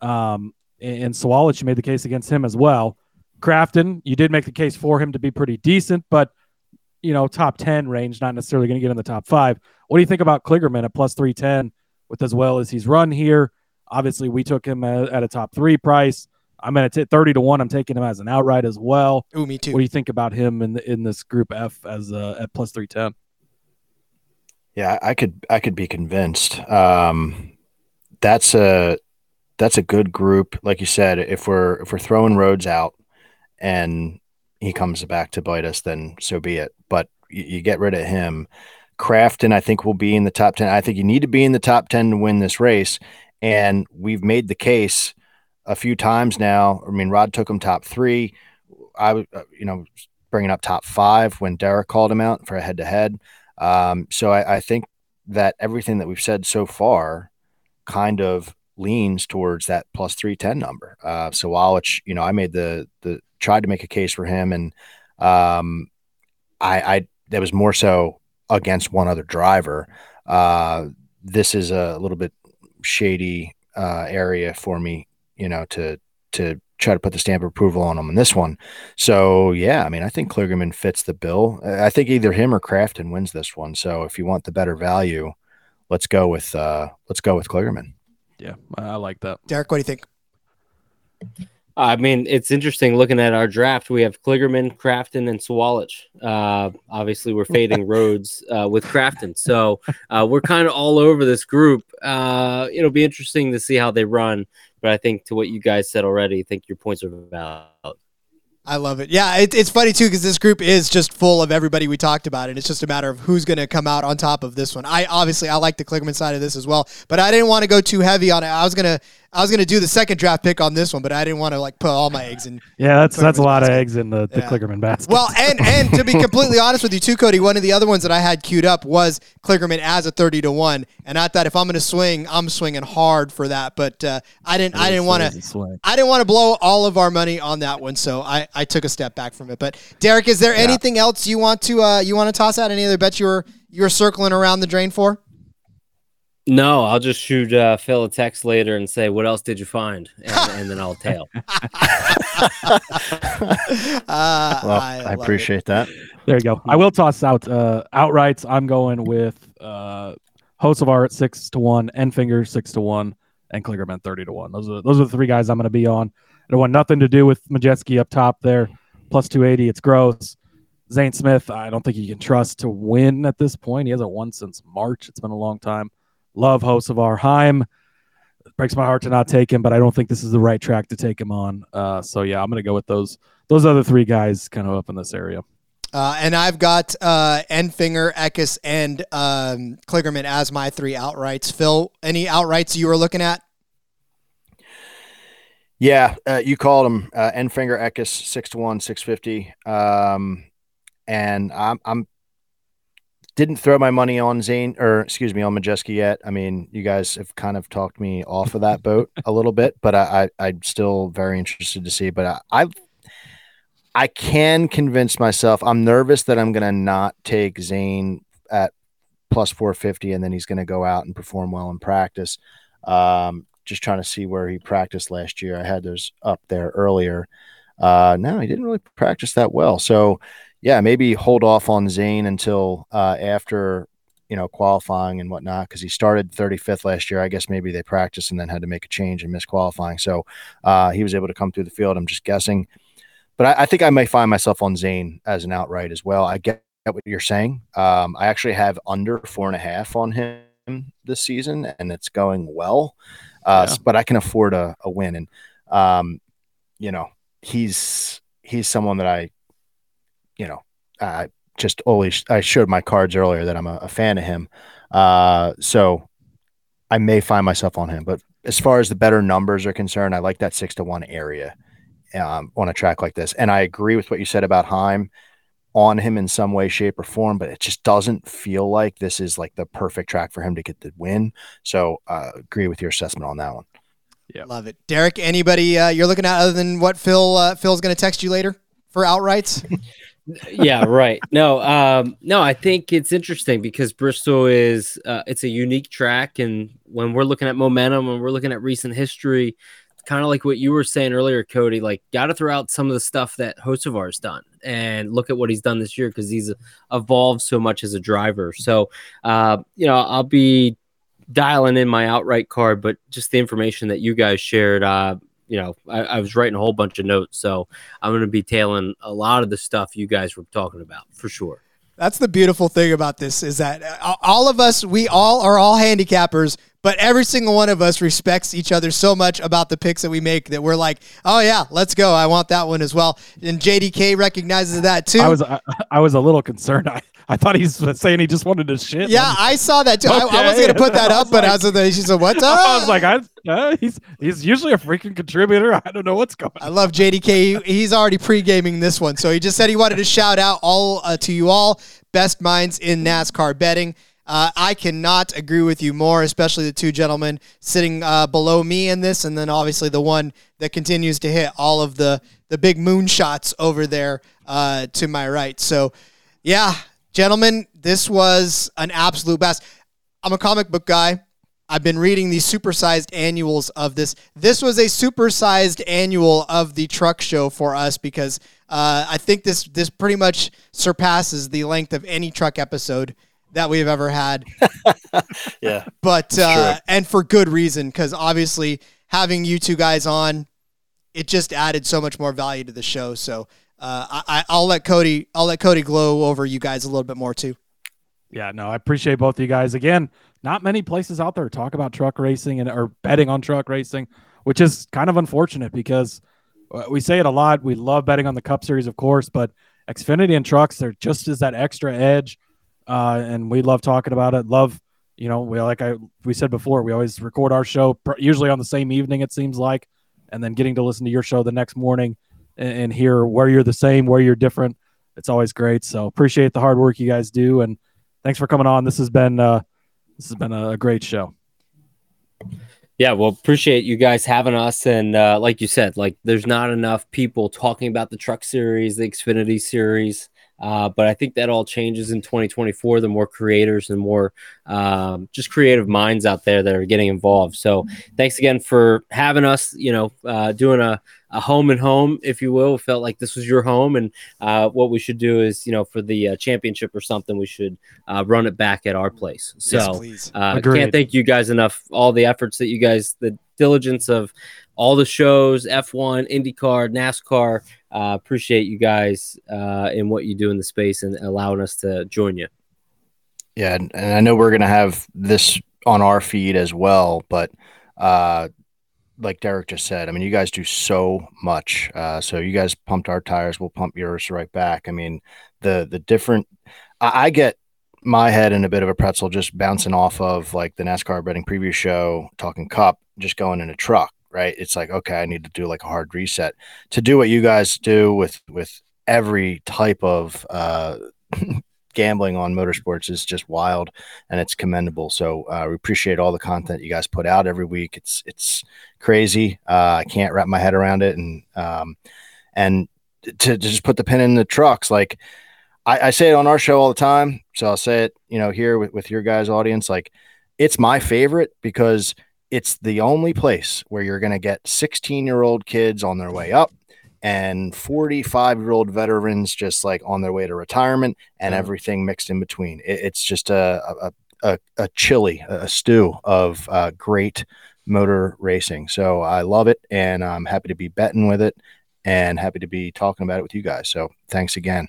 Um, and Sawalich, you made the case against him as well. Crafton, you did make the case for him to be pretty decent, but you know, top 10 range, not necessarily going to get in the top five. What do you think about Kligerman at plus 310 with as well as he's run here? Obviously, we took him at a top three price. I'm at 30 to 1. I'm taking him as an outright as well. Ooh, me too. What do you think about him in the, in this group F as uh, at plus 310? Yeah, I could I could be convinced. Um, that's a that's a good group. Like you said, if we're if we're throwing Rhodes out and he comes back to bite us, then so be it. But you, you get rid of him. Crafton, I think, will be in the top 10. I think you need to be in the top 10 to win this race. And we've made the case – a few times now. I mean, Rod took him top three. I uh, you know, bringing up top five when Derek called him out for a head to head. So I, I, think that everything that we've said so far kind of leans towards that plus 310 number. Uh, Sawalich, you know, I made the, the, tried to make a case for him and um, I, I, that was more so against one other driver. Uh, this is a little bit shady uh, area for me, you know, to to try to put the stamp of approval on him in this one. So yeah, I mean, I think Kligerman fits the bill. I think either him or Crafton wins this one. So if you want the better value, let's go with uh, let's go with Kligerman. Yeah, I like that. Derek, what do you think? I mean, it's interesting looking at our draft. We have Kligerman, Crafton, and Sawalich. Uh, obviously, we're fading *laughs* Rhodes uh, with Crafton, so uh, we're kind of all over this group. Uh, it'll be interesting to see how they run. But I think to what you guys said already, I think your points are valid. I love it. Yeah, it, it's funny too because this group is just full of everybody we talked about, and it's just a matter of who's going to come out on top of this one. I obviously I like the Kligerman side of this as well, but I didn't want to go too heavy on it. I was gonna I was gonna do the second draft pick on this one, but I didn't want to like put all my eggs in. Yeah, that's that's a lot basket. of eggs in the, the Yeah. Kligerman basket. Well, and and to be *laughs* completely honest with you too, Cody, one of the other ones that I had queued up was Kligerman as a thirty to one, and I thought if I'm going to swing, I'm swinging hard for that. But uh, I didn't I didn't want to. I didn't want to blow all of our money on that one, so I, I took a step back from it. But Derek, is there anything else you want to uh, you want to toss out? Any other bets you were you were circling around the drain for? No, I'll just shoot uh, Phil a text later and say, "What else did you find?" and, and then I'll tail. *laughs* *laughs* Uh, Well, I, I, love it. appreciate that. There you go. I will toss out uh, outrights. I'm going with uh, Hocevar at six to one, Enfinger six to one, and Kligerman thirty to one. Those are those are the three guys I'm going to be on. I don't want nothing to do with Majeski up top there, plus two eighty. It's gross. Zane Smith, I don't think you can trust to win at this point. He hasn't won since March. It's been a long time. Love Hocevar. Heim it breaks my heart to not take him, but I don't think this is the right track to take him on. Uh, so yeah, I'm going to go with those those other three guys kind of up in this area. Uh, and I've got uh, Enfinger, Eckes, and um, Kligerman as my three outrights. Phil, any outrights you were looking at? Yeah, uh, you called him uh, Enfinger Eckes six to one, six fifty. Um, and I'm I'm didn't throw my money on Zane or excuse me on Majeski yet. I mean, you guys have kind of talked me off of that boat a little bit, but I, I I'm still very interested to see. But I I, I can convince myself. I'm nervous that I'm gonna not take Zane at plus 450 and then he's to go out and perform well in practice. Um, just trying to see where he practiced last year. I had those up there earlier. Uh, no, he didn't really practice that well. So, yeah, maybe hold off on Zane until uh, after you know qualifying and whatnot because he started 35th last year. I guess maybe they practiced and then had to make a change and miss qualifying. So uh, he was able to come through the field. I'm just guessing, but I, I think I may find myself on Zane as an outright as well. I get what you're saying. Um, I actually have under four and a half on him this season, and it's going well. Uh, Yeah. But I can afford a, a win, and um, you know he's he's someone that I, you know, I just always I showed my cards earlier that I'm a, a fan of him. Uh, so I may find myself on him, but as far as the better numbers are concerned, I like that six to one area um, on a track like this. And I agree with what you said about Heim on him in some way, shape, or form, but it just doesn't feel like this is like the perfect track for him to get the win. So uh, agree with your assessment on that one. Yeah, love it, Derek. Anybody uh, you're looking at other than what Phil uh, Phil's going to text you later for outrights? *laughs* yeah, right. No, um, no, I think it's interesting because Bristol is uh, it's a unique track, and when we're looking at momentum, and we're looking at recent history, kind of like what you were saying earlier, Cody, like got to throw out some of the stuff that Hocevar's done and look at what he's done this year because he's evolved so much as a driver. So, uh, you know, I'll be dialing in my outright card, but just the information that you guys shared, uh, you know, I, I was writing a whole bunch of notes, so I'm going to be tailing a lot of the stuff you guys were talking about for sure. That's the beautiful thing about this is that uh, all of us, we all are all handicappers, but every single one of us respects each other so much about the picks that we make that we're like, oh yeah, let's go. I want that one as well. And JDK recognizes that too. I was I, I was a little concerned. *laughs* I, I thought he's saying he just wanted to shit. yeah, I saw that too. I, I Okay. was going to put that *laughs* up, but I like- was like, she said, what? *laughs* Time? I was like, I uh, he's he's usually a freaking contributor. I don't know what's going. on. I love JDK. He's already pre-gaming this one, so he just said he wanted to shout out all uh, to you all, best minds in NASCAR betting. Uh, I cannot agree with you more, especially the two gentlemen sitting uh, below me in this, and then obviously the one that continues to hit all of the the big moonshots over there uh, to my right. So, yeah, gentlemen, this was an absolute best. I'm a comic book guy. I've been reading the supersized annuals of this. This was a supersized annual of the truck show for us because uh, I think this this pretty much surpasses the length of any truck episode that we've ever had. *laughs* Yeah. but uh, and for good reason because obviously having you two guys on, it just added so much more value to the show. So uh, I, I'll let Cody I'll let Cody glow over you guys a little bit more too. Yeah, no, I appreciate both of you guys. Again, not many places out there talk about truck racing and or betting on truck racing, which is kind of unfortunate because uh, we say it a lot. We love betting on the Cup Series, of course, but Xfinity and trucks, they're just as that extra edge, uh, and we love talking about it. Love, you know, we like I we said before, we always record our show pr- usually on the same evening. It seems like, and then getting to listen to your show the next morning and, and hear where you're the same, where you're different. It's always great. So appreciate the hard work you guys do and thanks for coming on. This has been uh, this has been a great show. Yeah, well, appreciate you guys having us. And uh, like you said, like there's not enough people talking about the truck series, the Xfinity series. Uh, but I think that all changes in 2024. The more creators and more um, just creative minds out there that are getting involved. So thanks again for having us. You know, uh, doing a, a home and home, if you will. Felt like this was your home, and uh, what we should do is, you know, for the uh, championship or something, we should uh, run it back at our place. So. yes, please. Uh, can't thank you guys enough. All the efforts that you guys, the diligence of all the shows, F1, IndyCar, NASCAR. Uh, appreciate you guys uh, in what you do in the space and allowing us to join you. Yeah, and, and I know we're gonna have this on our feed as well, but uh, like Derek just said, I mean, you guys do so much. Uh, so you guys pumped our tires, we'll pump yours right back. I mean, the the different. I, I get my head in a bit of a pretzel just bouncing off of like the NASCAR betting preview show, talking Cup, just going in a truck. Right? It's like okay, I need to do like a hard reset to do what you guys do with with every type of uh, *laughs* gambling on motorsports is just wild and it's commendable. So uh, we appreciate all the content you guys put out every week. It's it's crazy. Uh, I can't wrap my head around it, and um, and to, to just put the pin in the trucks, like I, I say it on our show all the time. So I'll say it, you know, here with, with your guys' audience, like it's my favorite because it's the only place where you're going to get 16 year old kids on their way up and 45 year old veterans just like on their way to retirement and everything mixed in between. It, it's just a, a, a, a chili, a stew of uh, great motor racing. So I love it and I'm happy to be betting with it and happy to be talking about it with you guys. So thanks again.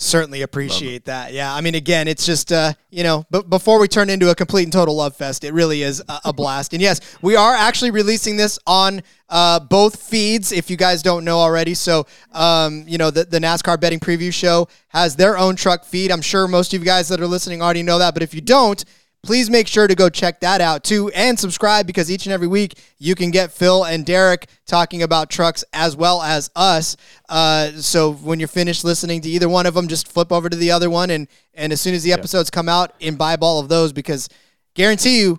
Certainly appreciate that. Yeah, I mean, again, it's just uh, you know, but before we turn into a complete and total love fest, it really is a, a blast. And yes, we are actually releasing this on uh, both feeds. If you guys don't know already, so um, you know, the the NASCAR betting preview show has their own truck feed. I'm sure most of you guys that are listening already know that, but if you don't. Please make sure to go check that out too and subscribe because each and every week you can get Phil and Derek talking about trucks as well as us. Uh, so when you're finished listening to either one of them, just flip over to the other one and and as soon as the episodes come out, imbibe all of those because guarantee you,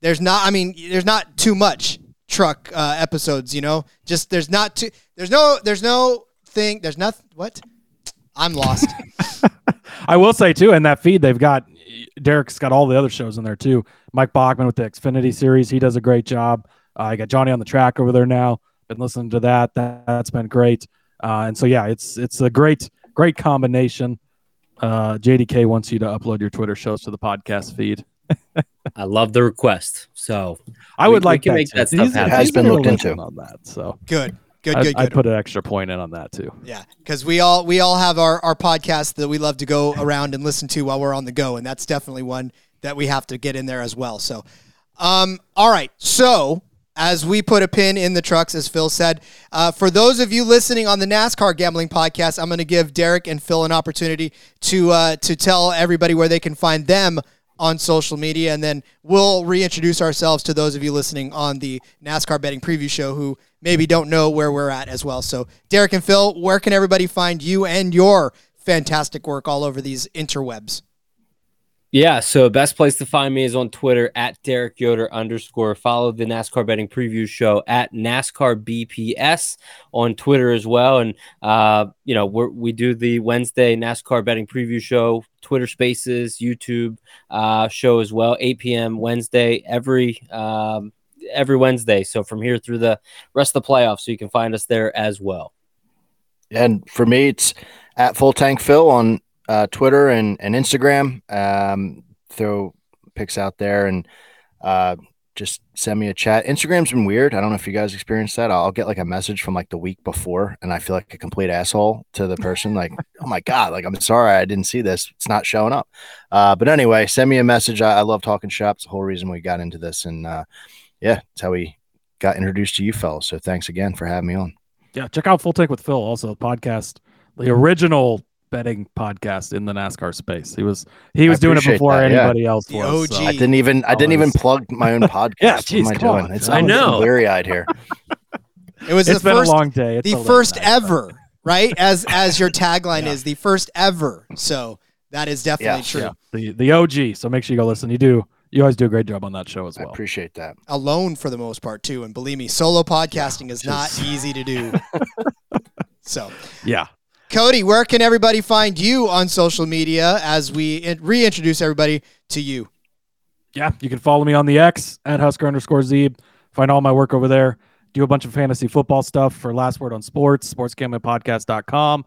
there's not. I mean, there's not too much truck uh, episodes. You know, just there's not too. There's no. There's no thing. There's nothing. What? I'm lost. *laughs* I will say too, in that feed they've got Derek's got all the other shows in there too. Mike Bachman with the Xfinity series, he does a great job. Uh, I got Johnny on the track over there now. Been listening to that. that has been great. Uh, and so yeah, it's it's a great great combination. Uh, JDK wants you to upload your Twitter shows to the podcast feed. *laughs* I love the request. So I We- would we like can that, make that stuff These- happen. Has been looked into. on that. So good. Good. I, Good. I'd put an extra point in on that too. Yeah, because we all we all have our our podcast that we love to go around and listen to while we're on the go, and that's definitely one that we have to get in there as well. So, um, all right. So as we put a pin in the trucks, as Phil said, uh, for those of you listening on the NASCAR Gambling Podcast, I'm going to give Derek and Phil an opportunity to uh, to tell everybody where they can find them on social media, and then we'll reintroduce ourselves to those of you listening on the NASCAR Betting Preview Show who maybe don't know where we're at as well. So, Derek and Phil, where can everybody find you and your fantastic work all over these interwebs? Yeah, so best place to find me is on Twitter at Derek Yoder underscore. Follow the NASCAR betting preview show at NASCAR BPS on Twitter as well. And uh, you know, we we do the Wednesday NASCAR betting preview show, Twitter Spaces, YouTube uh, show as well, 8 p.m. Wednesday every um, every Wednesday. So from here through the rest of the playoffs, so you can find us there as well. And for me, it's at Full Tank Phil on uh, Twitter and, and Instagram. Um, throw pics out there and uh, just send me a chat. Instagram's been weird. I don't know if you guys experienced that. I'll get like a message from like the week before, and I feel like a complete asshole to the person. Like, *laughs* oh my god, like I'm sorry I didn't see this. It's not showing up. Uh, but anyway, send me a message. I, I love talking shops. The whole reason we got into this, and uh, yeah, it's how we got introduced to you fellas. So thanks again for having me on. Yeah, check out Full Take with Phil, also podcast, the original betting podcast in the NASCAR space. He was he was doing it before that, anybody yeah. else the was. OG. I didn't even I didn't even plug my own *laughs* podcast. yeah, geez, what am I doing? on. It's I know. weary eyed here. *laughs* It was It's the been first, a long day. It's the first night, ever, right? As as your tagline is, the first ever. So that is definitely Yeah, true. Yeah, the the OG. So make sure you go listen. You do. You always do a great job on that show as I well. appreciate that. Alone for the most part too, and believe me, solo podcasting is not easy to do. *laughs* so, Yeah. Cody, where can everybody find you on social media as we reintroduce everybody to you? Yeah, you can follow me on the X at Husker underscore Zeeb. Find all my work over there. Do a bunch of fantasy football stuff for Last Word on Sports, sportsgamblingpodcast.com.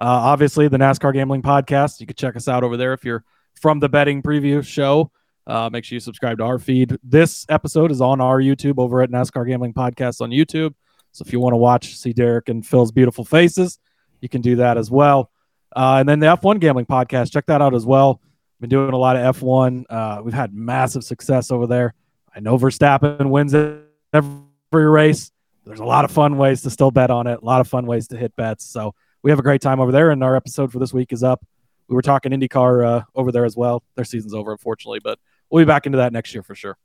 Uh, obviously, the NASCAR Gambling Podcast. You can check us out over there if you're from the betting preview show. Uh, make sure you subscribe to our feed. This episode is on our YouTube over at NASCAR Gambling Podcast on YouTube. So if you want to watch, see Derek and Phil's beautiful faces, you can do that as well. Uh, and then the F1 Gambling Podcast, check that out as well. Been doing a lot of F1. Uh, we've had massive success over there. I know Verstappen wins every race. There's a lot of fun ways to still bet on it. A lot of fun ways to hit bets. So we have a great time over there. And our episode for this week is up. We were talking IndyCar uh, over there as well. Their season's over, unfortunately, but we'll be back into that next year for sure.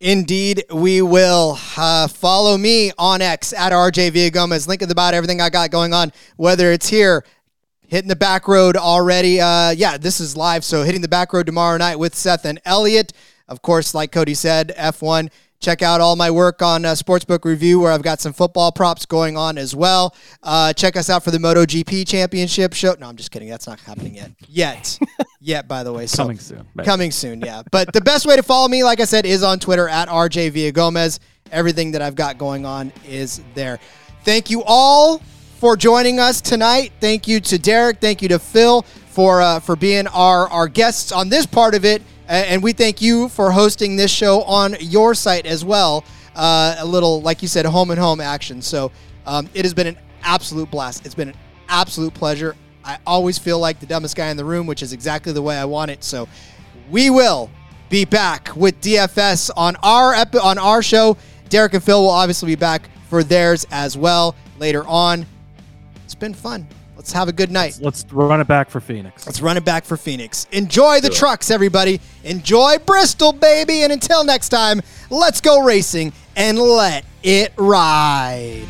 Indeed, we will. Uh, follow me on X at RJ Villagomez. Link in the bio, everything I got going on, whether it's here, hitting the back road already. Uh, yeah, this is live. So hitting the back road tomorrow night with Seth and Elliot. Of course, like Cody said, F1. Check out all my work on uh, Sportsbook Review, where I've got some football props going on as well. Uh, check us out for the MotoGP Championship show. No, I'm just kidding. That's not happening yet. Yet. *laughs* yet, by the way. So, Coming soon. Coming soon, yeah. But the best way to follow me, like I said, is on Twitter at RJ Villagomez. Everything that I've got going on is there. Thank you all for joining us tonight. Thank you to Derek. Thank you to Phil for uh, for being our our guests on this part of it. And we thank you for hosting this show on your site as well. Uh, a little, like you said, home and home action. So um, it has been an absolute blast. It's been an absolute pleasure. I always feel like the dumbest guy in the room, which is exactly the way I want it. So we will be back with DFS on our on our show. Derek and Phil will obviously be back for theirs as well later on. It's been fun. Let's have a good night. Let's run it back for Phoenix. Let's run it back for Phoenix. Enjoy the trucks, everybody. Enjoy Bristol, baby. And until next time, let's go racing and let it ride.